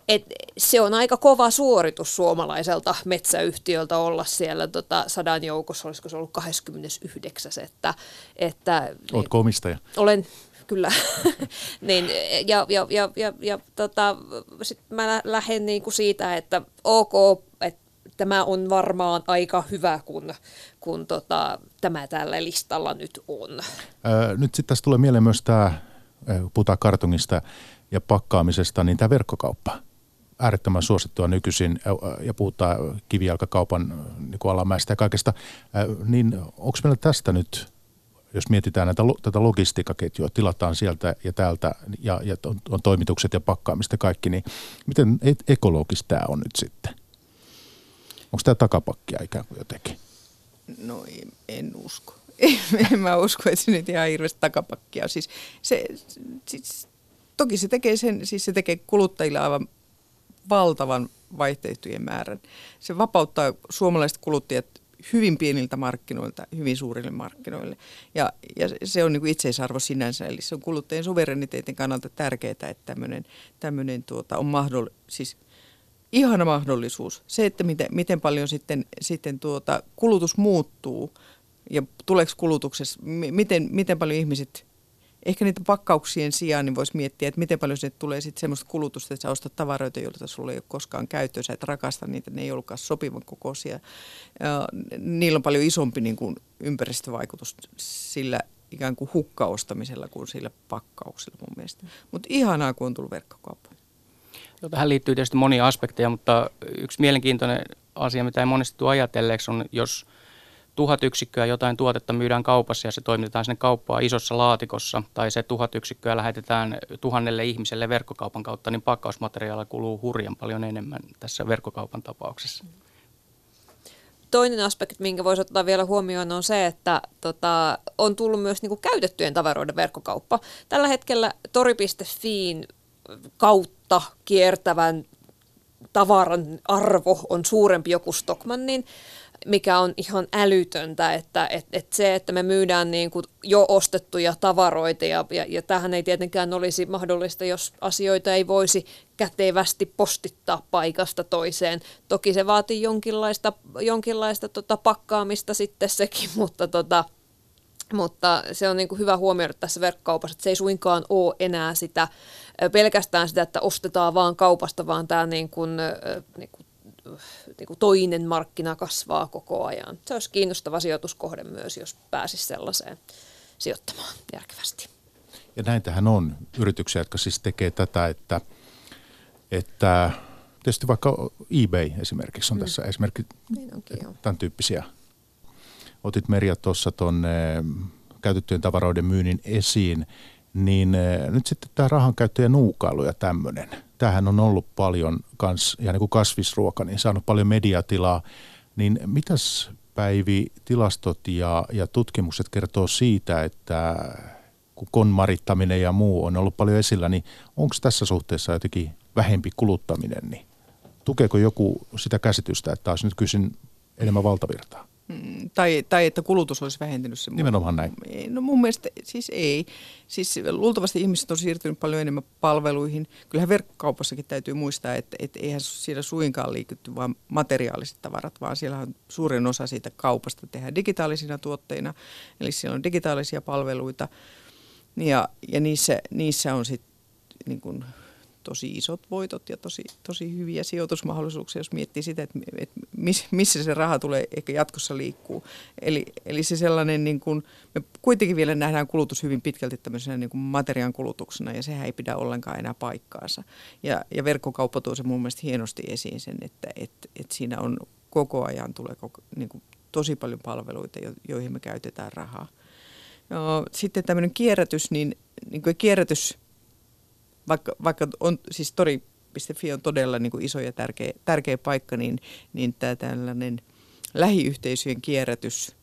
Et se on aika kova suoritus suomalaiselta metsäyhtiöltä olla siellä tota, sadan joukossa, olisiko se ollut 29. Että, että, Oletko omistaja? Olen kyllä. niin, ja ja, ja, ja, ja tota, sit mä lähden niinku siitä, että ok, että tämä on varmaan aika hyvä, kun, kun tota, tämä tällä listalla nyt on. Öö, nyt sitten tässä tulee mieleen myös tämä, puhutaan kartongista ja pakkaamisesta, niin tämä verkkokauppa. Äärettömän suosittua nykyisin ja puhutaan kivijalkakaupan niin alamäistä ja kaikesta. Niin onko meillä tästä nyt jos mietitään näitä, tätä logistiikkaketjua, tilataan sieltä ja täältä ja, ja on, on toimitukset ja pakkaamista kaikki, niin miten ekologista tämä on nyt sitten? Onko tämä takapakkia ikään kuin jotenkin? No en, en usko. en mä usko, että se nyt ihan hirveästi takapakkia. Siis se, siis, toki se tekee sen, siis se tekee kuluttajille aivan valtavan vaihtoehtojen määrän. Se vapauttaa suomalaiset kuluttajat hyvin pieniltä markkinoilta hyvin suurille markkinoille. Ja, ja se on niin kuin itseisarvo sinänsä, eli se on kuluttajien suvereniteetin kannalta tärkeää, että tämmöinen, tämmöinen tuota, on mahdollista, siis – ihana mahdollisuus. Se, että miten, miten paljon sitten, sitten tuota, kulutus muuttuu ja tuleeko kulutuksessa, miten, miten paljon ihmiset, ehkä niitä pakkauksien sijaan, niin voisi miettiä, että miten paljon se tulee sitten semmoista kulutusta, että sä ostat tavaroita, joita sulla ei ole koskaan käyttöön, et rakasta niitä, ne ei ollutkaan sopivan kokoisia. Ja niillä on paljon isompi niin kuin ympäristövaikutus sillä ikään kuin hukkaostamisella kuin sillä pakkauksella mun mielestä. Mutta ihanaa, kun on tullut verkkokauppa. Joo, tähän liittyy tietysti monia aspekteja, mutta yksi mielenkiintoinen asia, mitä ei monesti tule ajatelleeksi, on jos tuhat yksikköä jotain tuotetta myydään kaupassa ja se toimitetaan sinne kauppaan isossa laatikossa, tai se tuhat yksikköä lähetetään tuhannelle ihmiselle verkkokaupan kautta, niin pakkausmateriaalia kuluu hurjan paljon enemmän tässä verkkokaupan tapauksessa. Toinen aspekti, minkä voisi ottaa vielä huomioon, on se, että tota, on tullut myös niinku käytettyjen tavaroiden verkkokauppa. Tällä hetkellä tori.fiin kautta kiertävän tavaran arvo on suurempi joku Stockmannin, mikä on ihan älytöntä, että et, et se, että me myydään niin kuin jo ostettuja tavaroita ja, ja, ja tähän ei tietenkään olisi mahdollista, jos asioita ei voisi kätevästi postittaa paikasta toiseen. Toki se vaatii jonkinlaista, jonkinlaista tota pakkaamista sitten sekin, mutta tota, Mutta se on niin kuin hyvä huomioida tässä verkkokaupassa, että se ei suinkaan ole enää sitä pelkästään sitä, että ostetaan vaan kaupasta, vaan tämä niin kuin, niin kuin, niin kuin toinen markkina kasvaa koko ajan. Se olisi kiinnostava sijoituskohde myös, jos pääsisi sellaiseen sijoittamaan järkevästi. Ja näitähän on yrityksiä, jotka siis tekee tätä, että, että tietysti vaikka eBay esimerkiksi on mm. tässä esimerkki niin onkin, tämän tyyppisiä. Otit Merja tuossa tuonne käytettyjen tavaroiden myynnin esiin, niin eh, nyt sitten tämä rahankäyttö ja nuukailu ja tämmöinen. Tämähän on ollut paljon kans, ja niin kuin kasvisruoka, niin saanut paljon mediatilaa. Niin mitäs Päivi, tilastot ja, ja tutkimukset kertoo siitä, että kun konmarittaminen ja muu on ollut paljon esillä, niin onko tässä suhteessa jotenkin vähempi kuluttaminen, niin tukeeko joku sitä käsitystä, että taas nyt kysyn enemmän valtavirtaa? Mm, tai, tai että kulutus olisi vähentynyt. Se Nimenomaan näin. No mun mielestä siis ei. Siis luultavasti ihmiset on siirtynyt paljon enemmän palveluihin. Kyllähän verkkokaupassakin täytyy muistaa, että, että eihän siellä suinkaan liikytty vain materiaaliset tavarat, vaan siellä on suurin osa siitä kaupasta tehdään digitaalisina tuotteina. Eli siellä on digitaalisia palveluita ja, ja niissä, niissä on sitten niin kuin tosi isot voitot ja tosi, tosi hyviä sijoitusmahdollisuuksia, jos miettii sitä, että, että missä se raha tulee ehkä jatkossa liikkuu. Eli, eli se sellainen, niin kuin, me kuitenkin vielä nähdään kulutus hyvin pitkälti tämmöisenä niin kuin materiaan kulutuksena ja sehän ei pidä ollenkaan enää paikkaansa. Ja, ja verkkokauppa tuo se mun mielestä hienosti esiin sen, että, että, että siinä on koko ajan tulee koko, niin kuin, tosi paljon palveluita, joihin me käytetään rahaa. No, sitten tämmöinen kierrätys, niin, niin kuin kierrätys vaikka, vaikka on, siis tori.fi on todella niin kuin iso ja tärkeä, tärkeä paikka, niin, niin tämä tällainen lähiyhteisöjen kierrätys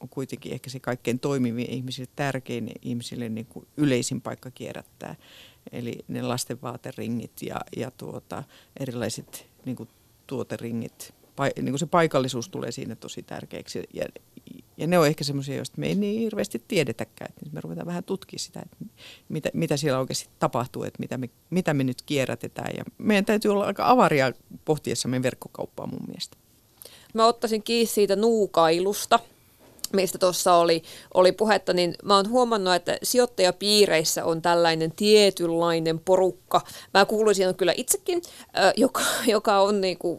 on kuitenkin ehkä se kaikkein toimivin ihmisille tärkein ihmisille niin kuin yleisin paikka kierrättää. Eli ne lastenvaateringit ja, ja tuota, erilaiset niin kuin tuoteringit, niin kuin se paikallisuus tulee siinä tosi tärkeäksi. Ja, ja ne on ehkä semmoisia, joista me ei niin hirveästi tiedetäkään. Että me ruvetaan vähän tutkimaan sitä, että mitä, mitä siellä oikeasti tapahtuu, että mitä me, mitä me nyt kierrätetään. Ja meidän täytyy olla aika avaria pohtiessamme verkkokauppaa mun mielestä. Mä ottaisin kiinni siitä nuukailusta mistä tuossa oli, oli puhetta, niin mä oon huomannut, että sijoittajapiireissä on tällainen tietynlainen porukka. Mä kuuluisin kyllä itsekin, joka, joka on niinku,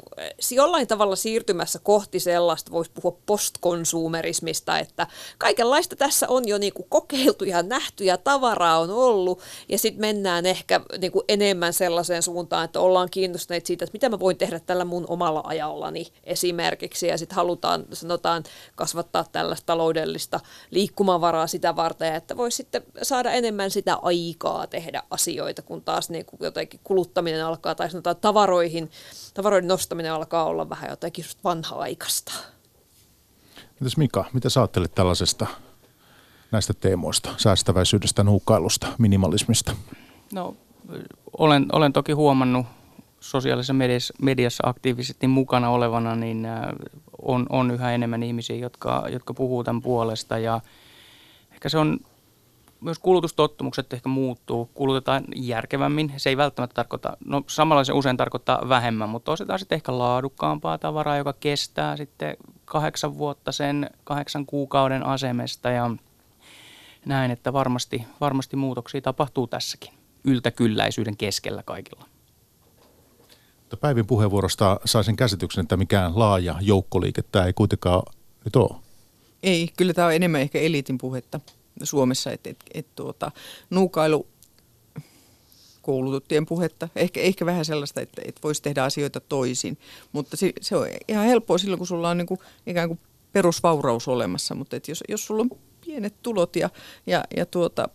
jollain tavalla siirtymässä kohti sellaista, voisi puhua postkonsumerismista, että kaikenlaista tässä on jo niinku kokeiltu ja nähty ja tavaraa on ollut, ja sitten mennään ehkä niinku enemmän sellaiseen suuntaan, että ollaan kiinnostuneet siitä, että mitä mä voin tehdä tällä mun omalla ajallani esimerkiksi, ja sitten halutaan, sanotaan, kasvattaa tällaista taloudellista liikkumavaraa sitä varten, että voisi sitten saada enemmän sitä aikaa tehdä asioita, kun taas niin kuin jotenkin kuluttaminen alkaa, tai sanotaan tavaroihin, tavaroiden nostaminen alkaa olla vähän jotenkin vanha-aikaista. Mitäs Mika, mitä sä ajattelet tällaisesta näistä teemoista, säästäväisyydestä, nuukkailusta, minimalismista? No, olen, olen toki huomannut sosiaalisessa mediassa, mediassa aktiivisesti mukana olevana, niin äh, on, on yhä enemmän ihmisiä, jotka, jotka puhuu tämän puolesta ja ehkä se on myös kulutustottumukset ehkä muuttuu, kulutetaan järkevämmin. Se ei välttämättä tarkoita, no samalla se usein tarkoittaa vähemmän, mutta ostetaan sitten ehkä laadukkaampaa tavaraa, joka kestää sitten kahdeksan vuotta sen kahdeksan kuukauden asemesta ja näin, että varmasti, varmasti muutoksia tapahtuu tässäkin yltäkylläisyyden keskellä kaikilla. Päivin puheenvuorosta saisin käsityksen, että mikään laaja joukkoliike tämä ei kuitenkaan nyt ole. Ei, kyllä tämä on enemmän ehkä eliitin puhetta Suomessa, että et, et, tuota, nuukailu koulutettujen puhetta. Ehkä, ehkä vähän sellaista, että, että voisi tehdä asioita toisin, mutta se, se on ihan helppoa silloin, kun sulla on niin kuin, ikään kuin perusvauraus olemassa, mutta että jos, jos sulla on pienet tulot ja, ja, ja tuota,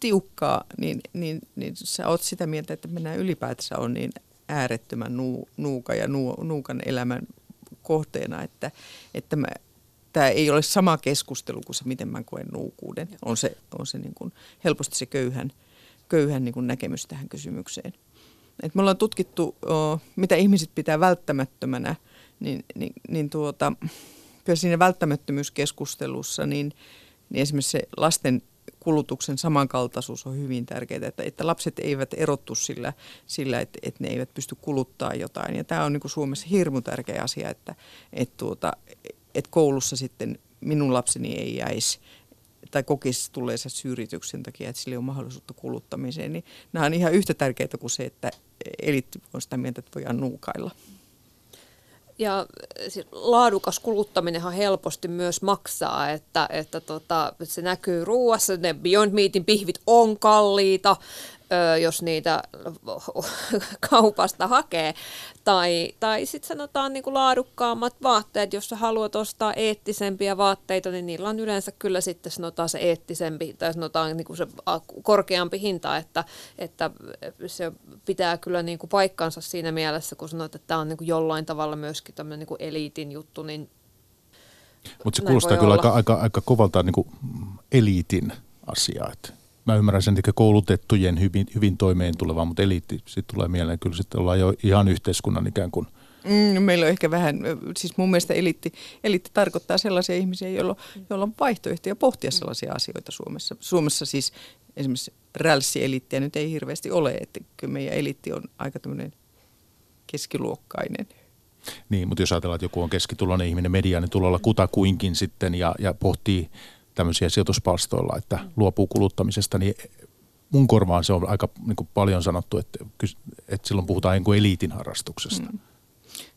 tiukkaa, niin, niin, niin sä oot sitä mieltä, että mennään ylipäätänsä on niin äärettömän nuu, nuuka ja nuu, nuukan elämän kohteena, että, että mä, tämä ei ole sama keskustelu kuin se, miten mä koen nuukuuden. On se, on se niin kuin helposti se köyhän, köyhän niin kuin näkemys tähän kysymykseen. Et me ollaan tutkittu, o, mitä ihmiset pitää välttämättömänä, niin, niin, niin tuota, kyllä siinä välttämättömyyskeskustelussa, niin, niin esimerkiksi se lasten kulutuksen samankaltaisuus on hyvin tärkeää, että, että lapset eivät erottu sillä, sillä että, että ne eivät pysty kuluttaa jotain. Ja tämä on niin kuin Suomessa hirmu tärkeä asia, että, että, tuota, että koulussa sitten minun lapseni ei jäisi tai kokisi tulleensa syrjityksen takia, että sillä on mahdollisuutta kuluttamiseen, niin nämä on ihan yhtä tärkeitä kuin se, että eliitti on sitä mieltä, että voidaan nuukailla. Ja laadukas kuluttaminenhan helposti myös maksaa, että, että tota, se näkyy ruuassa, ne Beyond Meatin pihvit on kalliita, jos niitä kaupasta hakee. Tai, tai sitten sanotaan niin kuin laadukkaammat vaatteet, jos sä haluat ostaa eettisempiä vaatteita, niin niillä on yleensä kyllä sitten sanotaan se eettisempi tai sanotaan niin kuin se korkeampi hinta, että, että se pitää kyllä niin kuin paikkansa siinä mielessä, kun sanoit, että tämä on niin kuin jollain tavalla myöskin tämmöinen niin kuin eliitin juttu, niin mutta se kuulostaa kyllä aika, aika, aika kovalta niin kuin eliitin asiaa. Että mä ymmärrän sen, että koulutettujen hyvin, hyvin toimeen tuleva, mutta eliitti sitten tulee mieleen. Kyllä sitten ollaan jo ihan yhteiskunnan ikään kuin Mm, meillä on ehkä vähän, siis mun mielestä eliitti, eliitti tarkoittaa sellaisia ihmisiä, joilla, joilla on vaihtoehtoja pohtia sellaisia asioita Suomessa. Suomessa siis esimerkiksi rälssieliittiä nyt ei hirveästi ole, että kyllä meidän eliitti on aika tämmöinen keskiluokkainen. Niin, mutta jos ajatellaan, että joku on keskituloinen ihminen mediaanin tulolla kutakuinkin sitten ja, ja pohtii tämmöisiä sijoituspalstoilla, että luopuu kuluttamisesta, niin mun korvaan se on aika niin paljon sanottu, että, että silloin puhutaan niin kuin eliitin harrastuksesta. Mm.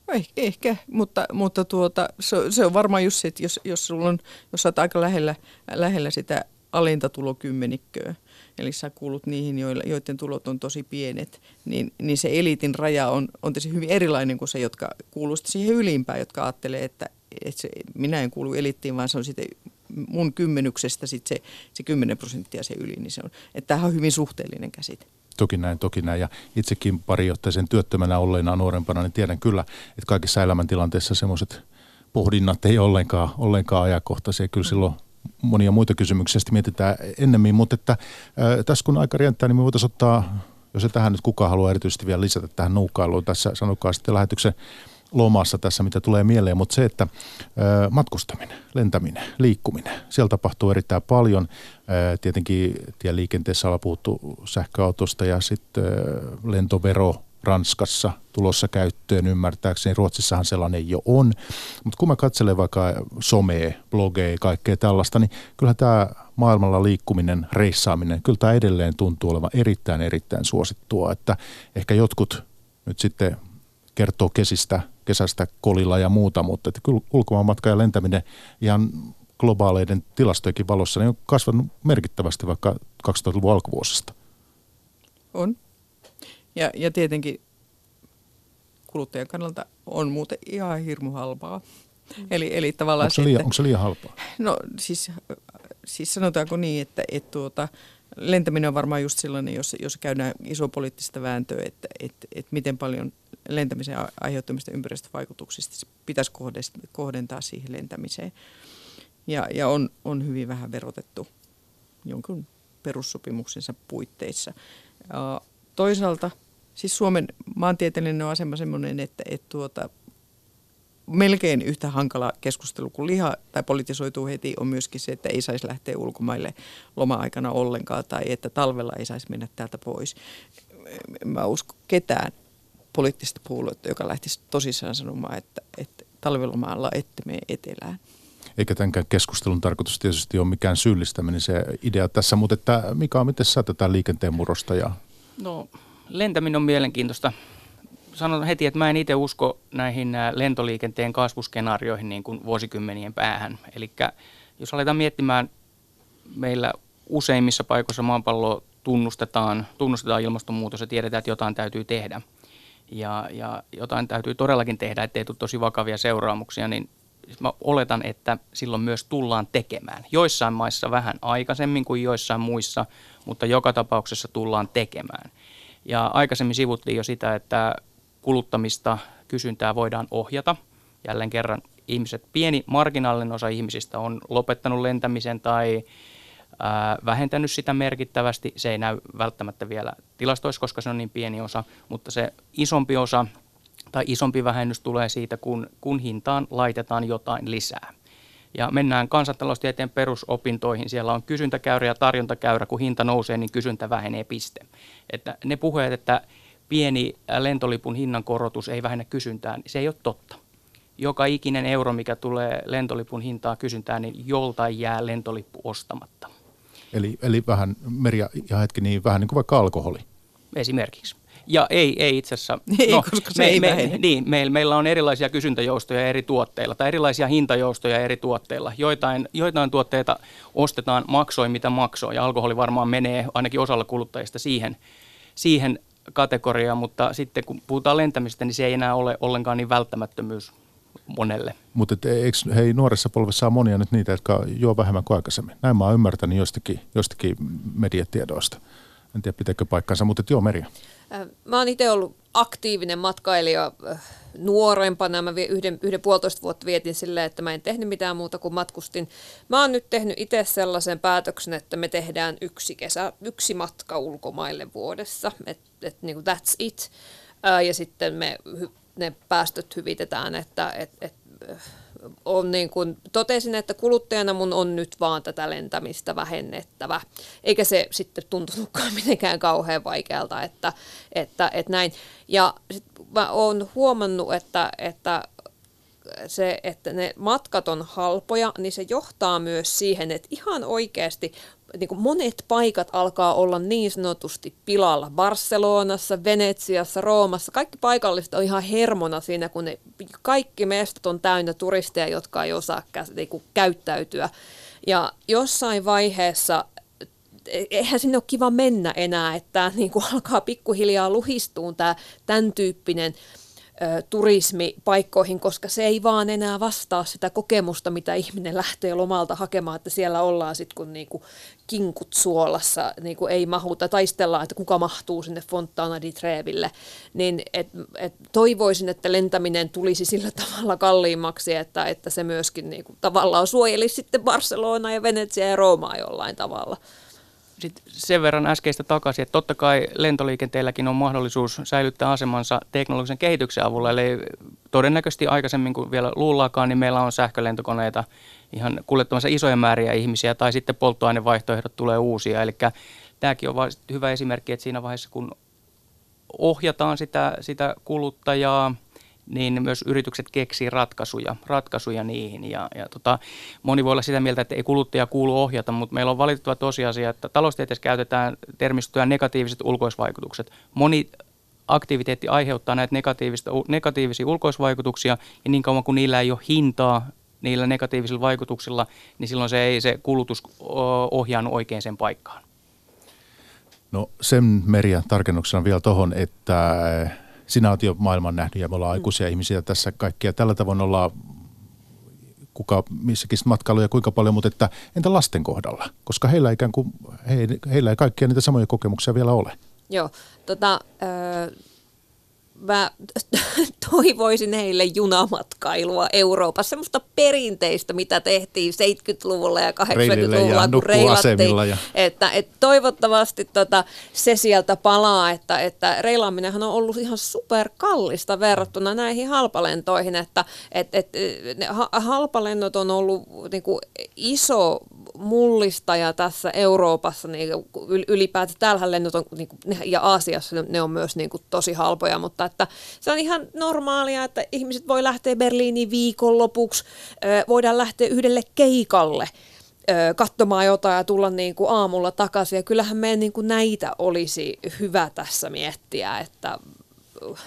No ehkä, mutta, mutta tuota, se, se on varmaan just se, että jos, jos, sulla on, jos olet aika lähellä, lähellä sitä alinta tulokymmenikköä, eli sä kuulut niihin, joilla, joiden tulot on tosi pienet, niin, niin se eliitin raja on, on tosi hyvin erilainen kuin se, jotka kuuluu siihen ylimpään, jotka ajattelee, että, että se, minä en kuulu eliittiin, vaan se on sitten mun kymmenyksestä sit se, se 10 prosenttia se yli, niin se on, että tämähän on hyvin suhteellinen käsite. Toki näin, toki näin. Ja itsekin pari sen työttömänä olleena nuorempana, niin tiedän kyllä, että kaikissa elämäntilanteissa semmoiset pohdinnat ei ollenkaan, ollenkaan ajankohtaisia. Kyllä silloin monia muita kysymyksiä mietitään ennemmin, mutta että, ää, tässä kun aika rientää, niin me voitaisiin ottaa, jos ei tähän nyt kukaan halua erityisesti vielä lisätä tähän nuukailuun, tässä sanokaa sitten lähetyksen lomassa tässä, mitä tulee mieleen, mutta se, että matkustaminen, lentäminen, liikkuminen, siellä tapahtuu erittäin paljon. Tietenkin tieliikenteessä ollaan puhuttu sähköautosta ja sitten lentovero Ranskassa tulossa käyttöön ymmärtääkseni. Ruotsissahan sellainen jo on. Mutta kun mä katselen vaikka somea, blogeja, kaikkea tällaista, niin kyllä tämä maailmalla liikkuminen, reissaaminen, kyllä tämä edelleen tuntuu olevan erittäin, erittäin suosittua. Että ehkä jotkut nyt sitten kertoo kesistä kesästä kolilla ja muuta, mutta että kyllä ulkomaanmatka ja lentäminen ihan globaaleiden tilastojenkin valossa niin on kasvanut merkittävästi vaikka 2000-luvun alkuvuosista. On. Ja, ja tietenkin kuluttajan kannalta on muuten ihan hirmu halpaa. Mm. Eli, eli tavallaan onko se, liian, että, onko se liian halpaa? No siis, siis sanotaanko niin, että et tuota, lentäminen on varmaan just sellainen, jos, jos käydään iso poliittista vääntöä, että et, et miten paljon lentämisen aiheuttamista ympäristövaikutuksista pitäisi kohdentaa siihen lentämiseen. Ja, ja on, on hyvin vähän verotettu jonkun perussopimuksensa puitteissa. Toisaalta siis Suomen maantieteellinen asema sellainen, että, että tuota, melkein yhtä hankala keskustelu kuin liha tai politisoituu heti on myöskin se, että ei saisi lähteä ulkomaille loma-aikana ollenkaan tai että talvella ei saisi mennä täältä pois. Mä usko ketään poliittista puoluetta, joka lähtisi tosissaan sanomaan, että, että talvilomaalla ette mene etelään. Eikä tämänkään keskustelun tarkoitus tietysti ole mikään syyllistäminen se idea tässä, mutta että Mika, miten sä tätä liikenteen murrosta? Ja... No lentäminen on mielenkiintoista. Sanon heti, että mä en itse usko näihin lentoliikenteen kasvuskenaarioihin niin kuin vuosikymmenien päähän. Eli jos aletaan miettimään, meillä useimmissa paikoissa maapalloa tunnustetaan, tunnustetaan ilmastonmuutos ja tiedetään, että jotain täytyy tehdä – ja, ja jotain täytyy todellakin tehdä, ettei tule tosi vakavia seuraamuksia, niin mä oletan, että silloin myös tullaan tekemään. Joissain maissa vähän aikaisemmin kuin joissain muissa, mutta joka tapauksessa tullaan tekemään. Ja aikaisemmin sivuttiin jo sitä, että kuluttamista, kysyntää voidaan ohjata. Jälleen kerran ihmiset, pieni marginaalinen osa ihmisistä on lopettanut lentämisen tai vähentänyt sitä merkittävästi. Se ei näy välttämättä vielä tilastoissa, koska se on niin pieni osa, mutta se isompi osa tai isompi vähennys tulee siitä, kun, kun hintaan laitetaan jotain lisää. Ja mennään kansantaloustieteen perusopintoihin. Siellä on kysyntäkäyrä ja tarjontakäyrä. Kun hinta nousee, niin kysyntä vähenee piste. Että ne puheet, että pieni lentolipun hinnan korotus ei vähennä kysyntää, niin se ei ole totta. joka ikinen euro, mikä tulee lentolipun hintaa kysyntään, niin joltain jää lentolippu ostamatta. Eli, eli vähän, Merja, ja hetki, niin vähän niin kuin vaikka alkoholi. Esimerkiksi. Ja ei, ei itse asiassa. Ei, no, koska se me, ei me, vähene. Niin, meillä, meillä on erilaisia kysyntäjoustoja eri tuotteilla tai erilaisia hintajoustoja eri tuotteilla. Joitain, joitain tuotteita ostetaan maksoi mitä maksoi ja alkoholi varmaan menee ainakin osalla kuluttajista siihen, siihen kategoriaan, mutta sitten kun puhutaan lentämistä, niin se ei enää ole ollenkaan niin välttämättömyys monelle. Mutta eikö hei nuoressa polvessa on monia nyt niitä, jotka juo vähemmän kuin aikaisemmin? Näin mä oon ymmärtänyt jostakin, jostakin mediatiedoista. En tiedä pitääkö paikkansa, mutta joo Merja. Äh, Mä oon itse ollut aktiivinen matkailija äh, nuorempana. Mä yhden, yhden puolitoista vuotta vietin silleen, että mä en tehnyt mitään muuta kuin matkustin. Mä oon nyt tehnyt itse sellaisen päätöksen, että me tehdään yksi kesä, yksi matka ulkomaille vuodessa. Että et, niin kuin that's it. Ää, Ja sitten me ne päästöt hyvitetään, että et, et, äh, on niin kuin, totesin, että kuluttajana mun on nyt vaan tätä lentämistä vähennettävä. Eikä se sitten tuntunutkaan mitenkään kauhean vaikealta, että, että, että näin. Ja sit mä oon huomannut, että, että se, että ne matkat on halpoja, niin se johtaa myös siihen, että ihan oikeasti niin kuin monet paikat alkaa olla niin sanotusti pilalla. Barcelonassa, Venetsiassa, Roomassa, kaikki paikalliset on ihan hermona siinä, kun ne kaikki mestat on täynnä turisteja, jotka ei osaa kä- niin kuin käyttäytyä. Ja jossain vaiheessa eihän sinne ole kiva mennä enää, että niin kuin alkaa pikkuhiljaa luhistuun tämä tämän tyyppinen ö, turismi paikkoihin, koska se ei vaan enää vastaa sitä kokemusta, mitä ihminen lähtee lomalta hakemaan, että siellä ollaan sitten kun niinku kinkut suolassa niinku ei mahuta, taistellaan, että kuka mahtuu sinne Fontana di Treville, niin et, et toivoisin, että lentäminen tulisi sillä tavalla kalliimmaksi, että, että se myöskin niinku tavallaan suojelisi sitten Barcelona ja Venetsia ja Roomaa jollain tavalla. Sitten sen verran äskeistä takaisin, että totta kai lentoliikenteelläkin on mahdollisuus säilyttää asemansa teknologisen kehityksen avulla. Eli todennäköisesti aikaisemmin kuin vielä luullaakaan, niin meillä on sähkölentokoneita ihan kuljettamassa isoja määriä ihmisiä, tai sitten polttoainevaihtoehdot tulee uusia. Eli tämäkin on hyvä esimerkki, että siinä vaiheessa kun ohjataan sitä, sitä kuluttajaa, niin myös yritykset keksii ratkaisuja, ratkaisuja niihin. Ja, ja tota, moni voi olla sitä mieltä, että ei kuluttaja kuulu ohjata, mutta meillä on valitettava tosiasia, että taloustieteessä käytetään termistöä negatiiviset ulkoisvaikutukset. Moni aktiviteetti aiheuttaa näitä negatiivista, negatiivisia ulkoisvaikutuksia, ja niin kauan kuin niillä ei ole hintaa niillä negatiivisilla vaikutuksilla, niin silloin se ei se kulutus ohjaannut oikein sen paikkaan. No sen Merja tarkennuksena vielä tuohon, että sinä olet jo maailman nähnyt ja me ollaan aikuisia mm. ihmisiä tässä kaikkia. Tällä tavoin ollaan kuka missäkin matkailuja kuinka paljon, mutta että entä lasten kohdalla? Koska heillä, ikään kuin, he, heillä ei kaikkia niitä samoja kokemuksia vielä ole. Joo, tota, mä toivoisin heille junamatkailua Euroopassa, semmoista perinteistä, mitä tehtiin 70-luvulla ja 80-luvulla, kun reilattiin. Ja... Että, et toivottavasti tota, se sieltä palaa, että, että reilaaminenhan on ollut ihan super kallista verrattuna näihin halpalentoihin, että et, et, ne halpalennot on ollut niin kuin, iso mullistaja tässä Euroopassa, niin ylipäätään täällähän lennot on, niin kuin, ja Aasiassa ne on myös niin kuin, tosi halpoja, mutta että se on ihan normaalia, että ihmiset voi lähteä Berliiniin viikonlopuksi, voidaan lähteä yhdelle keikalle katsomaan jotain ja tulla niin kuin aamulla takaisin. Ja kyllähän meidän niin kuin näitä olisi hyvä tässä miettiä, että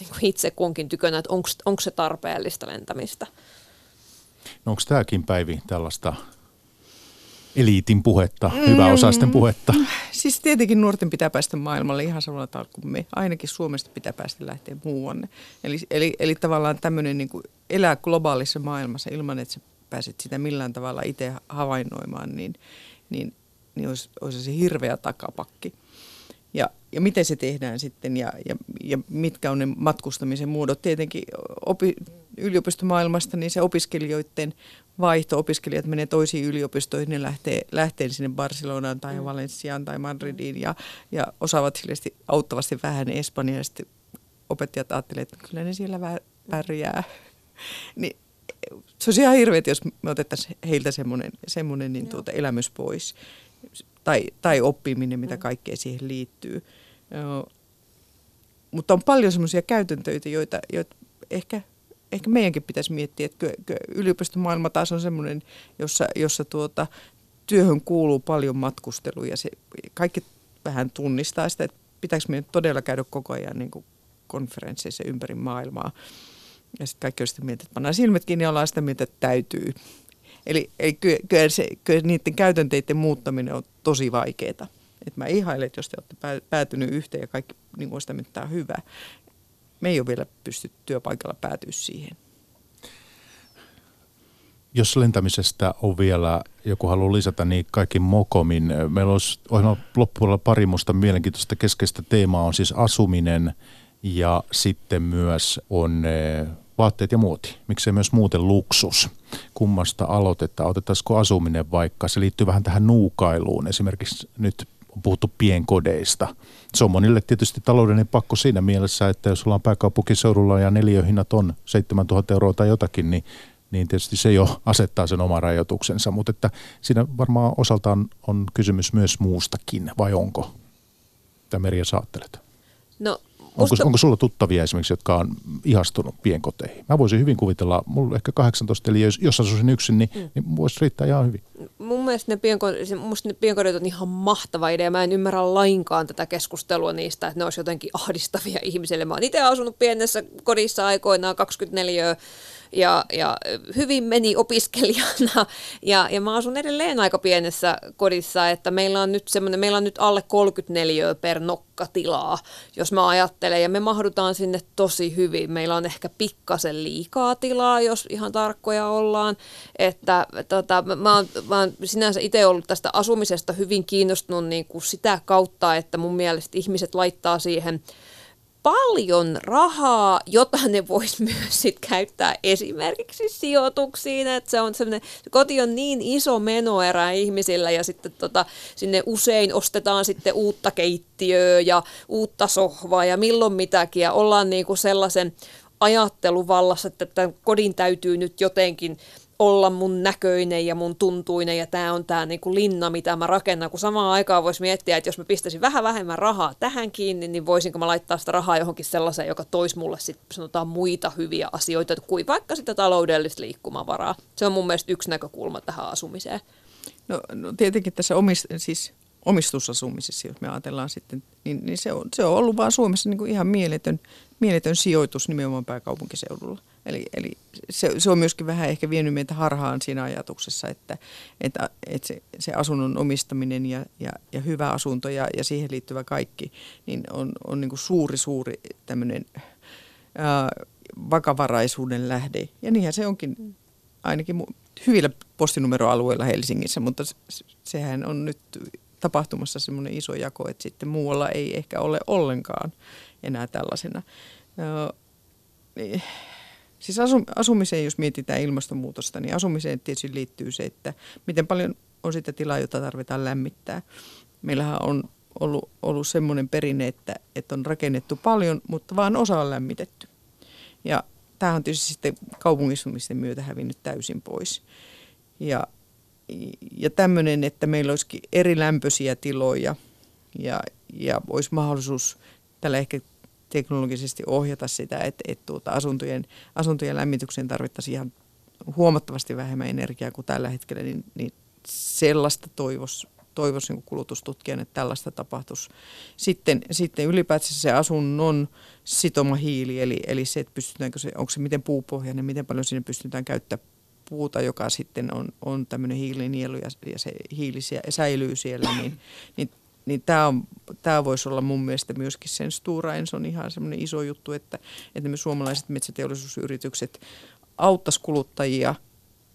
niin kuin itse kunkin tykönä, että onko se tarpeellista lentämistä. No onko tämäkin Päivi tällaista eliitin puhetta, mm. hyväosaisten puhetta? Siis tietenkin nuorten pitää päästä maailmalle ihan samalla tavalla kuin me. Ainakin Suomesta pitää päästä lähteä muuanne. Eli, eli, eli tavallaan tämmöinen niin elää globaalissa maailmassa ilman, että sä pääset sitä millään tavalla itse havainnoimaan, niin, niin, niin olisi, olisi se hirveä takapakki. Ja, ja miten se tehdään sitten ja, ja, ja mitkä on ne matkustamisen muodot. Tietenkin opi, yliopistomaailmasta niin se opiskelijoiden vaihto, opiskelijat menee toisiin yliopistoihin, ne lähtee, lähtee sinne Barcelonaan tai mm. Valenciaan tai Madridiin ja, ja osaavat hiljaisesti auttavasti vähän Espanjaa ja sitten opettajat ajattelevat, että kyllä ne siellä pärjää. niin, se olisi ihan hirveet, jos me otettaisiin heiltä semmoinen, semmoinen niin tuota elämys pois tai, tai oppiminen, mitä kaikkea siihen liittyy. Mutta on paljon semmoisia käytäntöitä, joita, joita ehkä, ehkä meidänkin pitäisi miettiä, että yliopistomaailma taas on semmoinen, jossa, jossa tuota, työhön kuuluu paljon matkustelua ja se, kaikki vähän tunnistaa sitä, että pitääkö meidän todella käydä koko ajan niin konferensseissa ympäri maailmaa. Ja sitten kaikki on sitä mieltä, että pannaan silmät kiinni ja ollaan sitä mieltä, että täytyy. Eli, eli kyllä, kyllä, se, kyllä niiden käytänteiden muuttaminen on tosi vaikeaa. Et mä ihailen, että jos te olette päätynyt yhteen ja kaikki niin kuin että tämä on hyvä. Me ei ole vielä pysty työpaikalla päätyä siihen. Jos lentämisestä on vielä joku haluaa lisätä, niin kaikki mokomin. Meillä olisi ohjelman loppupuolella pari musta mielenkiintoista keskeistä teemaa on siis asuminen ja sitten myös on vaatteet ja muoti. Miksei myös muuten luksus. Kummasta aloitetaan? Otetaanko asuminen vaikka? Se liittyy vähän tähän nuukailuun. Esimerkiksi nyt on puhuttu pienkodeista. Se on monille tietysti taloudellinen pakko siinä mielessä, että jos ollaan pääkaupunkiseudulla ja neliöhinnat on 7000 euroa tai jotakin, niin niin tietysti se jo asettaa sen oman rajoituksensa, mutta että siinä varmaan osaltaan on kysymys myös muustakin, vai onko? Mitä Merja sä ajattelet? No Onko, onko sulla tuttavia esimerkiksi, jotka on ihastunut pienkoteihin? Mä voisin hyvin kuvitella, mulla ehkä 18, eli jos, jos asuisin yksin, niin, mm. niin voisi riittää ihan hyvin. Mun mielestä ne, pienko, musta ne pienkodit on ihan mahtava idea. Mä en ymmärrä lainkaan tätä keskustelua niistä, että ne olisi jotenkin ahdistavia ihmisille. Mä oon itse asunut pienessä kodissa aikoinaan 24 ja, ja hyvin meni opiskelijana. Ja, ja mä asun edelleen aika pienessä kodissa, että meillä on nyt semmoinen, meillä on nyt alle 34 per nokka tilaa, jos mä ajattelen. Ja me mahdutaan sinne tosi hyvin. Meillä on ehkä pikkasen liikaa tilaa, jos ihan tarkkoja ollaan, että tota, mä, oon, mä oon sinänsä itse ollut tästä asumisesta hyvin kiinnostunut niin kuin sitä kautta, että mun mielestä ihmiset laittaa siihen paljon rahaa, jota ne vois myös sit käyttää esimerkiksi sijoituksiin, että se on semmoinen, koti on niin iso menoerä ihmisillä ja sitten tota, sinne usein ostetaan sitten uutta keittiöä ja uutta sohvaa ja milloin mitäkin ja ollaan niinku sellaisen ajatteluvallassa, että tämän kodin täytyy nyt jotenkin olla mun näköinen ja mun tuntuinen ja tämä on tämä niinku linna, mitä mä rakennan, kun samaan aikaan voisi miettiä, että jos mä pistäisin vähän vähemmän rahaa tähän kiinni, niin voisinko mä laittaa sitä rahaa johonkin sellaiseen, joka toisi mulle sit, sanotaan muita hyviä asioita, kuin vaikka sitä taloudellista liikkumavaraa. Se on mun mielestä yksi näkökulma tähän asumiseen. No, no tietenkin tässä omist, siis omistusasumisessa, jos me ajatellaan sitten, niin, niin se, on, se on ollut vaan Suomessa niin kuin ihan mieletön, mieletön sijoitus nimenomaan pääkaupunkiseudulla. Eli, eli se, se on myöskin vähän ehkä vienyt meitä harhaan siinä ajatuksessa, että, että, että se, se asunnon omistaminen ja, ja, ja hyvä asunto ja, ja siihen liittyvä kaikki niin on, on niin kuin suuri, suuri tämmöinen ää, vakavaraisuuden lähde. Ja niinhän se onkin ainakin hyvillä postinumeroalueilla Helsingissä, mutta sehän on nyt tapahtumassa semmoinen iso jako, että sitten muualla ei ehkä ole ollenkaan enää tällaisena. Niin Siis asumiseen, jos mietitään ilmastonmuutosta, niin asumiseen tietysti liittyy se, että miten paljon on sitä tilaa, jota tarvitaan lämmittää. Meillähän on ollut, ollut semmoinen perinne, että, että on rakennettu paljon, mutta vaan osa on lämmitetty. Ja tämä on tietysti sitten kaupungistumisten myötä hävinnyt täysin pois. Ja, ja tämmöinen, että meillä olisikin eri lämpöisiä tiloja ja, ja olisi mahdollisuus tällä ehkä teknologisesti ohjata sitä, että, että tuota asuntojen, asuntojen lämmitykseen tarvittaisiin ihan huomattavasti vähemmän energiaa kuin tällä hetkellä, niin, niin sellaista toivos, toivoisi niin kulutustutkijan, että tällaista tapahtuisi. Sitten, sitten ylipäätään se asunnon sitoma hiili, eli, eli se, että pystytäänkö se, onko se miten puupohjainen, miten paljon sinne pystytään käyttämään puuta, joka sitten on, on tämmöinen hiilinielu ja, ja se hiili säilyy siellä, niin, niin niin tämä, on, tämä voisi olla mun mielestä myöskin sen Stura on ihan semmoinen iso juttu, että, että me suomalaiset metsäteollisuusyritykset auttaisi kuluttajia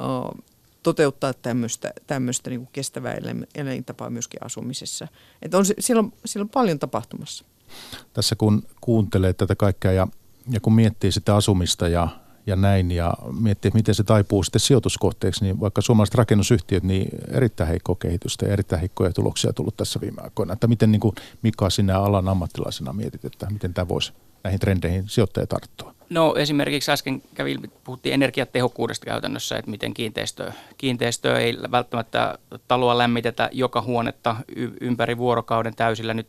uh, toteuttaa tämmöistä, tämmöistä niin kuin kestävää elintapaa myöskin asumisessa. Että on, siellä, on, siellä on paljon tapahtumassa. Tässä kun kuuntelee tätä kaikkea ja, ja kun miettii sitä asumista ja ja näin ja miettiä, miten se taipuu sitten sijoituskohteeksi, niin vaikka suomalaiset rakennusyhtiöt, niin erittäin heikkoa kehitystä ja erittäin heikkoja tuloksia tullut tässä viime aikoina. Että miten niin kuin Mika sinä alan ammattilaisena mietit, että miten tämä voisi näihin trendeihin sijoittaja tarttua? No esimerkiksi äsken kävi, puhuttiin energiatehokkuudesta käytännössä, että miten kiinteistö, kiinteistö ei välttämättä taloa lämmitetä joka huonetta ympäri vuorokauden täysillä. Nyt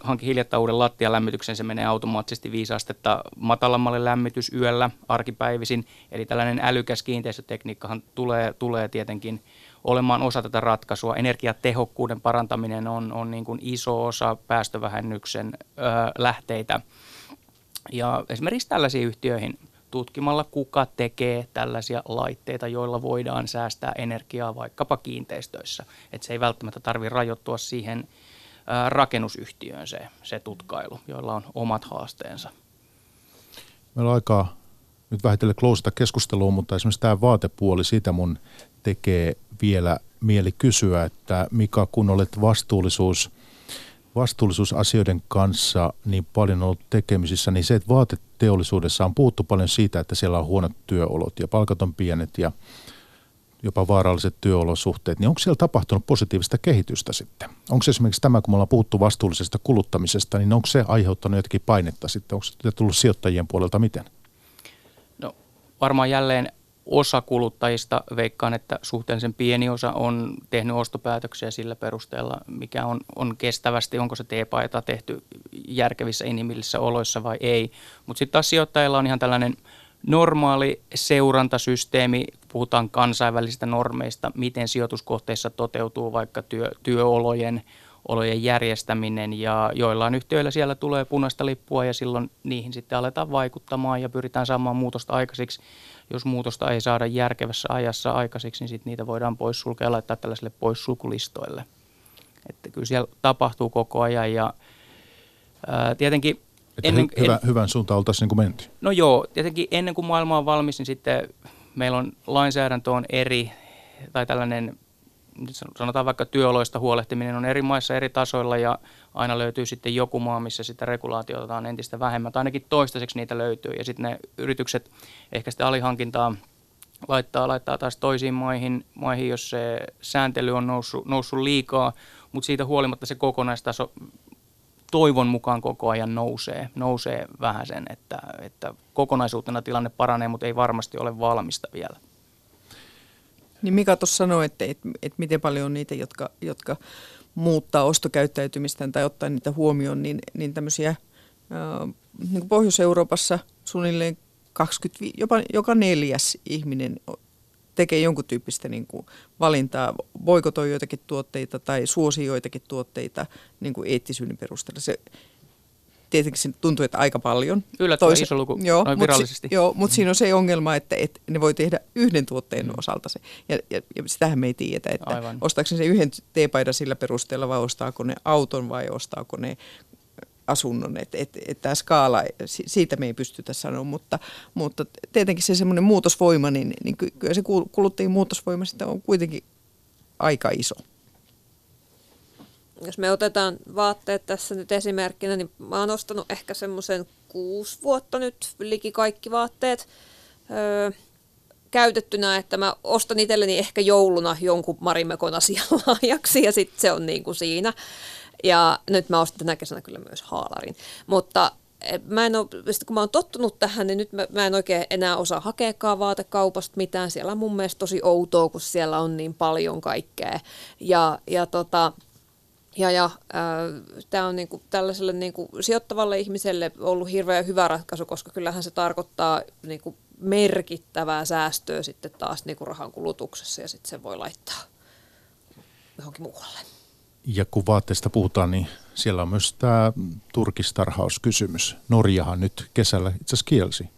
hankin hiljattain uuden lattialämmityksen, se menee automaattisesti viisi astetta matalammalle lämmitys yöllä arkipäivisin. Eli tällainen älykäs kiinteistötekniikkahan tulee, tulee tietenkin olemaan osa tätä ratkaisua. Energiatehokkuuden parantaminen on, on niin kuin iso osa päästövähennyksen ö, lähteitä. Ja esimerkiksi tällaisiin yhtiöihin tutkimalla, kuka tekee tällaisia laitteita, joilla voidaan säästää energiaa vaikkapa kiinteistöissä. Että se ei välttämättä tarvitse rajoittua siihen rakennusyhtiöön se, se tutkailu, joilla on omat haasteensa. Meillä on aikaa nyt vähitellen klousata keskustelua, mutta esimerkiksi tämä vaatepuoli, siitä mun tekee vielä mieli kysyä, että Mika, kun olet vastuullisuus, vastuullisuusasioiden kanssa niin paljon ollut tekemisissä, niin se, että vaateteollisuudessa on puhuttu paljon siitä, että siellä on huonot työolot ja palkat on pienet ja jopa vaaralliset työolosuhteet, niin onko siellä tapahtunut positiivista kehitystä sitten? Onko esimerkiksi tämä, kun me ollaan puhuttu vastuullisesta kuluttamisesta, niin onko se aiheuttanut jotakin painetta sitten? Onko se tullut sijoittajien puolelta miten? No varmaan jälleen osa kuluttajista, veikkaan, että suhteellisen pieni osa on tehnyt ostopäätöksiä sillä perusteella, mikä on, on kestävästi, onko se teepaita tehty järkevissä inhimillisissä oloissa vai ei. Mutta sitten taas sijoittajilla on ihan tällainen normaali seurantasysteemi, puhutaan kansainvälisistä normeista, miten sijoituskohteissa toteutuu vaikka työ, työolojen olojen järjestäminen ja joillain yhtiöillä siellä tulee punaista lippua ja silloin niihin sitten aletaan vaikuttamaan ja pyritään saamaan muutosta aikaiseksi. Jos muutosta ei saada järkevässä ajassa aikaiseksi, niin sitten niitä voidaan poissulkea ja laittaa tällaisille poissulkulistoille. Että kyllä siellä tapahtuu koko ajan ja ää, tietenkin että ennen, hy- hyvä, en, hyvän suuntaan oltaisiin niin menty. No joo, tietenkin ennen kuin maailma on valmis, niin sitten meillä on lainsäädäntö on eri, tai tällainen, sanotaan vaikka työoloista huolehtiminen on eri maissa eri tasoilla ja aina löytyy sitten joku maa, missä sitä regulaatiota on entistä vähemmän, tai ainakin toistaiseksi niitä löytyy. Ja sitten ne yritykset ehkä sitä alihankintaa laittaa, laittaa taas toisiin maihin, maihin, jos se sääntely on noussut, noussut liikaa, mutta siitä huolimatta se kokonaistaso toivon mukaan koko ajan nousee, nousee vähän sen, että, että kokonaisuutena tilanne paranee, mutta ei varmasti ole valmista vielä. Niin Mika tuossa sanoi, että, että, että miten paljon on niitä, jotka, jotka muuttaa ostokäyttäytymistään tai ottaa niitä huomioon, niin, niin tämmöisiä niin Pohjois-Euroopassa suunnilleen 20, jopa joka neljäs ihminen tekee jonkun tyyppistä niin kuin valintaa, boikotoi joitakin tuotteita tai suosii joitakin tuotteita niin kuin eettisyyden perusteella. Se, tietenkin se tuntuu, että aika paljon. Yllättävän Toisa, iso luku joo, noin virallisesti. Si, joo, mutta siinä on se ongelma, että, että ne voi tehdä yhden tuotteen mm. osalta se. Ja, ja, ja sitähän me ei tiedetä, että Aivan. ostaako se yhden teepaidan sillä perusteella vai ostaako ne auton vai ostaako ne asunnon, että et, et tämä skaala, siitä me ei pystytä sanoa, mutta, mutta tietenkin se semmoinen muutosvoima, niin, niin kyllä se kuluttajien muutosvoima sitten on kuitenkin aika iso. Jos me otetaan vaatteet tässä nyt esimerkkinä, niin mä oon ostanut ehkä semmoisen kuusi vuotta nyt liki kaikki vaatteet öö, käytettynä, että mä ostan itselleni ehkä jouluna jonkun Marimekon asian lahjaksi ja sitten se on niin kuin siinä. Ja nyt mä ostin tänä kesänä kyllä myös haalarin. Mutta eh, mä en ole, kun mä oon tottunut tähän, niin nyt mä, mä en oikein enää osaa hakeakaan vaatekaupasta mitään. Siellä on mun mielestä tosi outoa, kun siellä on niin paljon kaikkea. Ja, ja tota, ja, ja äh, tämä on niinku tällaiselle niinku sijoittavalle ihmiselle ollut hirveän hyvä ratkaisu, koska kyllähän se tarkoittaa niinku merkittävää säästöä sitten taas niinku rahan kulutuksessa ja sitten se voi laittaa johonkin muualle. Ja kun vaatteista puhutaan, niin siellä on myös tämä turkistarhauskysymys. Norjahan nyt kesällä itse asiassa kielsi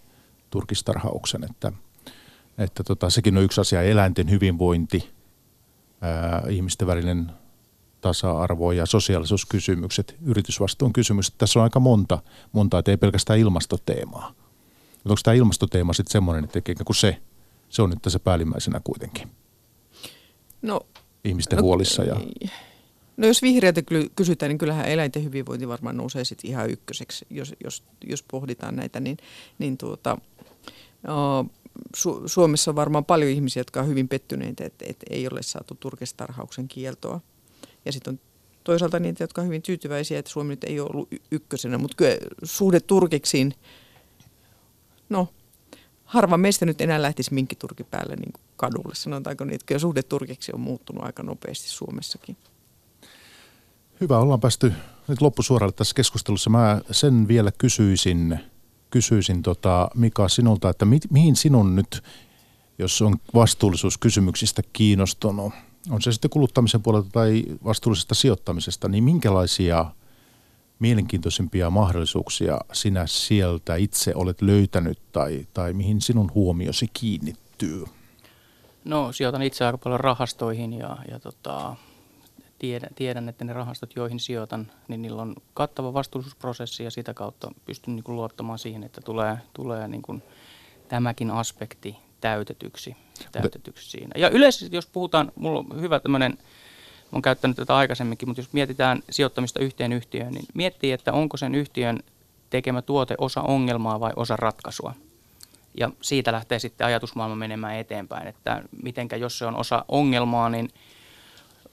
turkistarhauksen, että, että tota, sekin on yksi asia, eläinten hyvinvointi, ää, ihmisten välinen tasa-arvo ja sosiaalisuuskysymykset, yritysvastuun kysymykset. Tässä on aika monta, monta että ei pelkästään ilmastoteemaa. Mutta onko tämä ilmastoteema sitten semmoinen, että kun se, se on nyt tässä päällimmäisenä kuitenkin? No, ihmisten no, huolissa. Ja... No jos vihreältä kysytään, niin kyllähän eläinten hyvinvointi varmaan nousee sitten ihan ykköseksi, jos, jos, jos pohditaan näitä, niin, niin tuota, Su- Suomessa on varmaan paljon ihmisiä, jotka on hyvin pettyneitä, että, että ei ole saatu turkistarhauksen kieltoa. Ja sitten on toisaalta niitä, jotka on hyvin tyytyväisiä, että Suomi nyt ei ole ollut ykkösenä, mutta kyllä suhde turkiksiin, no harva meistä nyt enää lähtisi minkkiturki päälle niin kadulle, sanotaanko niin, että kyllä suhde turkiksi on muuttunut aika nopeasti Suomessakin. Hyvä, ollaan päästy nyt loppusuoralle tässä keskustelussa mä sen vielä kysyisin, kysyisin tota Mika sinulta, että mi, mihin sinun nyt, jos on vastuullisuuskysymyksistä kiinnostunut, on se sitten kuluttamisen puolelta tai vastuullisesta sijoittamisesta, niin minkälaisia mielenkiintoisimpia mahdollisuuksia sinä sieltä itse olet löytänyt tai, tai mihin sinun huomiosi kiinnittyy? No sijoitan itse aika paljon rahastoihin ja, ja tota, tiedän, tiedän, että ne rahastot, joihin sijoitan, niin niillä on kattava vastuullisuusprosessi ja sitä kautta pystyn niin kuin luottamaan siihen, että tulee, tulee niin kuin tämäkin aspekti täytetyksi, täytetyksi siinä. Ja yleisesti, jos puhutaan, mulla on hyvä tämmöinen, olen käyttänyt tätä aikaisemminkin, mutta jos mietitään sijoittamista yhteen yhtiöön, niin miettii, että onko sen yhtiön tekemä tuote osa ongelmaa vai osa ratkaisua. Ja siitä lähtee sitten ajatusmaailma menemään eteenpäin, että mitenkä jos se on osa ongelmaa, niin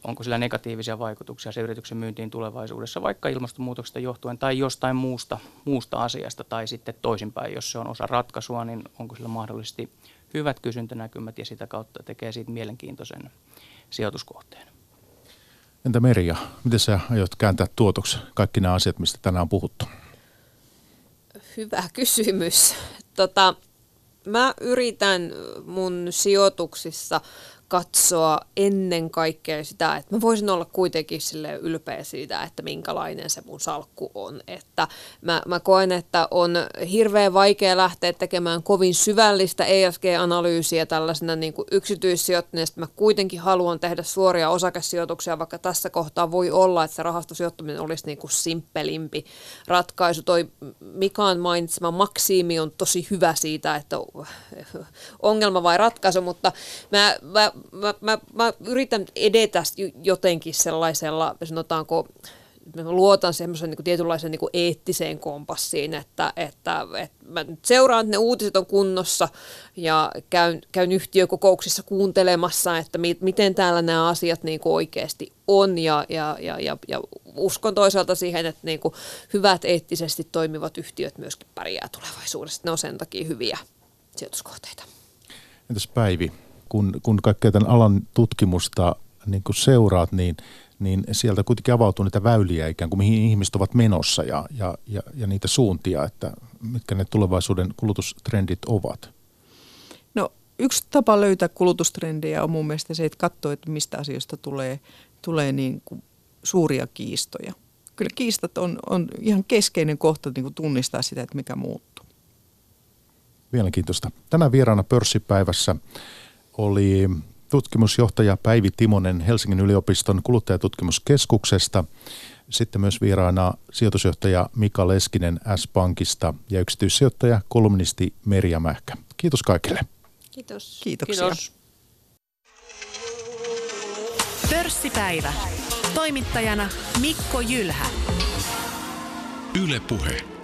onko sillä negatiivisia vaikutuksia se yrityksen myyntiin tulevaisuudessa, vaikka ilmastonmuutoksesta johtuen tai jostain muusta, muusta asiasta, tai sitten toisinpäin, jos se on osa ratkaisua, niin onko sillä mahdollisesti hyvät kysyntänäkymät ja sitä kautta tekee siitä mielenkiintoisen sijoituskohteen. Entä Merja, miten sä aiot kääntää tuotoksi kaikki nämä asiat, mistä tänään on puhuttu? Hyvä kysymys. Tota, mä yritän mun sijoituksissa katsoa ennen kaikkea sitä, että mä voisin olla kuitenkin sille ylpeä siitä, että minkälainen se mun salkku on. Että mä, mä koen, että on hirveän vaikea lähteä tekemään kovin syvällistä ESG-analyysiä tällaisena niin kuin yksityissijoittajana. Mä kuitenkin haluan tehdä suoria osakesijoituksia, vaikka tässä kohtaa voi olla, että se rahastosijoittaminen olisi niin kuin simppelimpi ratkaisu. Toi Mikaan mainitsema maksiimi on tosi hyvä siitä, että ongelma vai ratkaisu, mutta mä, mä mä, mä, mä yritän edetä jotenkin sellaisella, sanotaanko, mä luotan semmoisen niin tietynlaisen niin eettiseen kompassiin, että, että, että mä nyt seuraan, että ne uutiset on kunnossa ja käyn, käyn yhtiökokouksissa kuuntelemassa, että mi, miten täällä nämä asiat niin kuin oikeasti on ja, ja, ja, ja, ja uskon toisaalta siihen, että niin kuin hyvät eettisesti toimivat yhtiöt myöskin pärjää tulevaisuudessa. Ne on sen takia hyviä sijoituskohteita. Entäs Päivi, kun, kun kaikkea tämän alan tutkimusta niin kun seuraat, niin, niin sieltä kuitenkin avautuu niitä väyliä ikään kuin mihin ihmiset ovat menossa ja, ja, ja, ja niitä suuntia, että mitkä ne tulevaisuuden kulutustrendit ovat. No yksi tapa löytää kulutustrendejä on mun mielestä se, että katsoo, että mistä asioista tulee, tulee niin kuin suuria kiistoja. Kyllä kiistat on, on ihan keskeinen kohta niin kuin tunnistaa sitä, että mikä muuttuu. Mielenkiintoista. Tänään vieraana pörssipäivässä oli tutkimusjohtaja Päivi Timonen Helsingin yliopiston kuluttajatutkimuskeskuksesta. Sitten myös vieraana sijoitusjohtaja Mika Leskinen S-Pankista ja yksityissijoittaja kolumnisti Merja Mähkä. Kiitos kaikille. Kiitos. Kiitoksia. Kiitos. Pörssipäivä. Toimittajana Mikko Jylhä. Yle Puhe.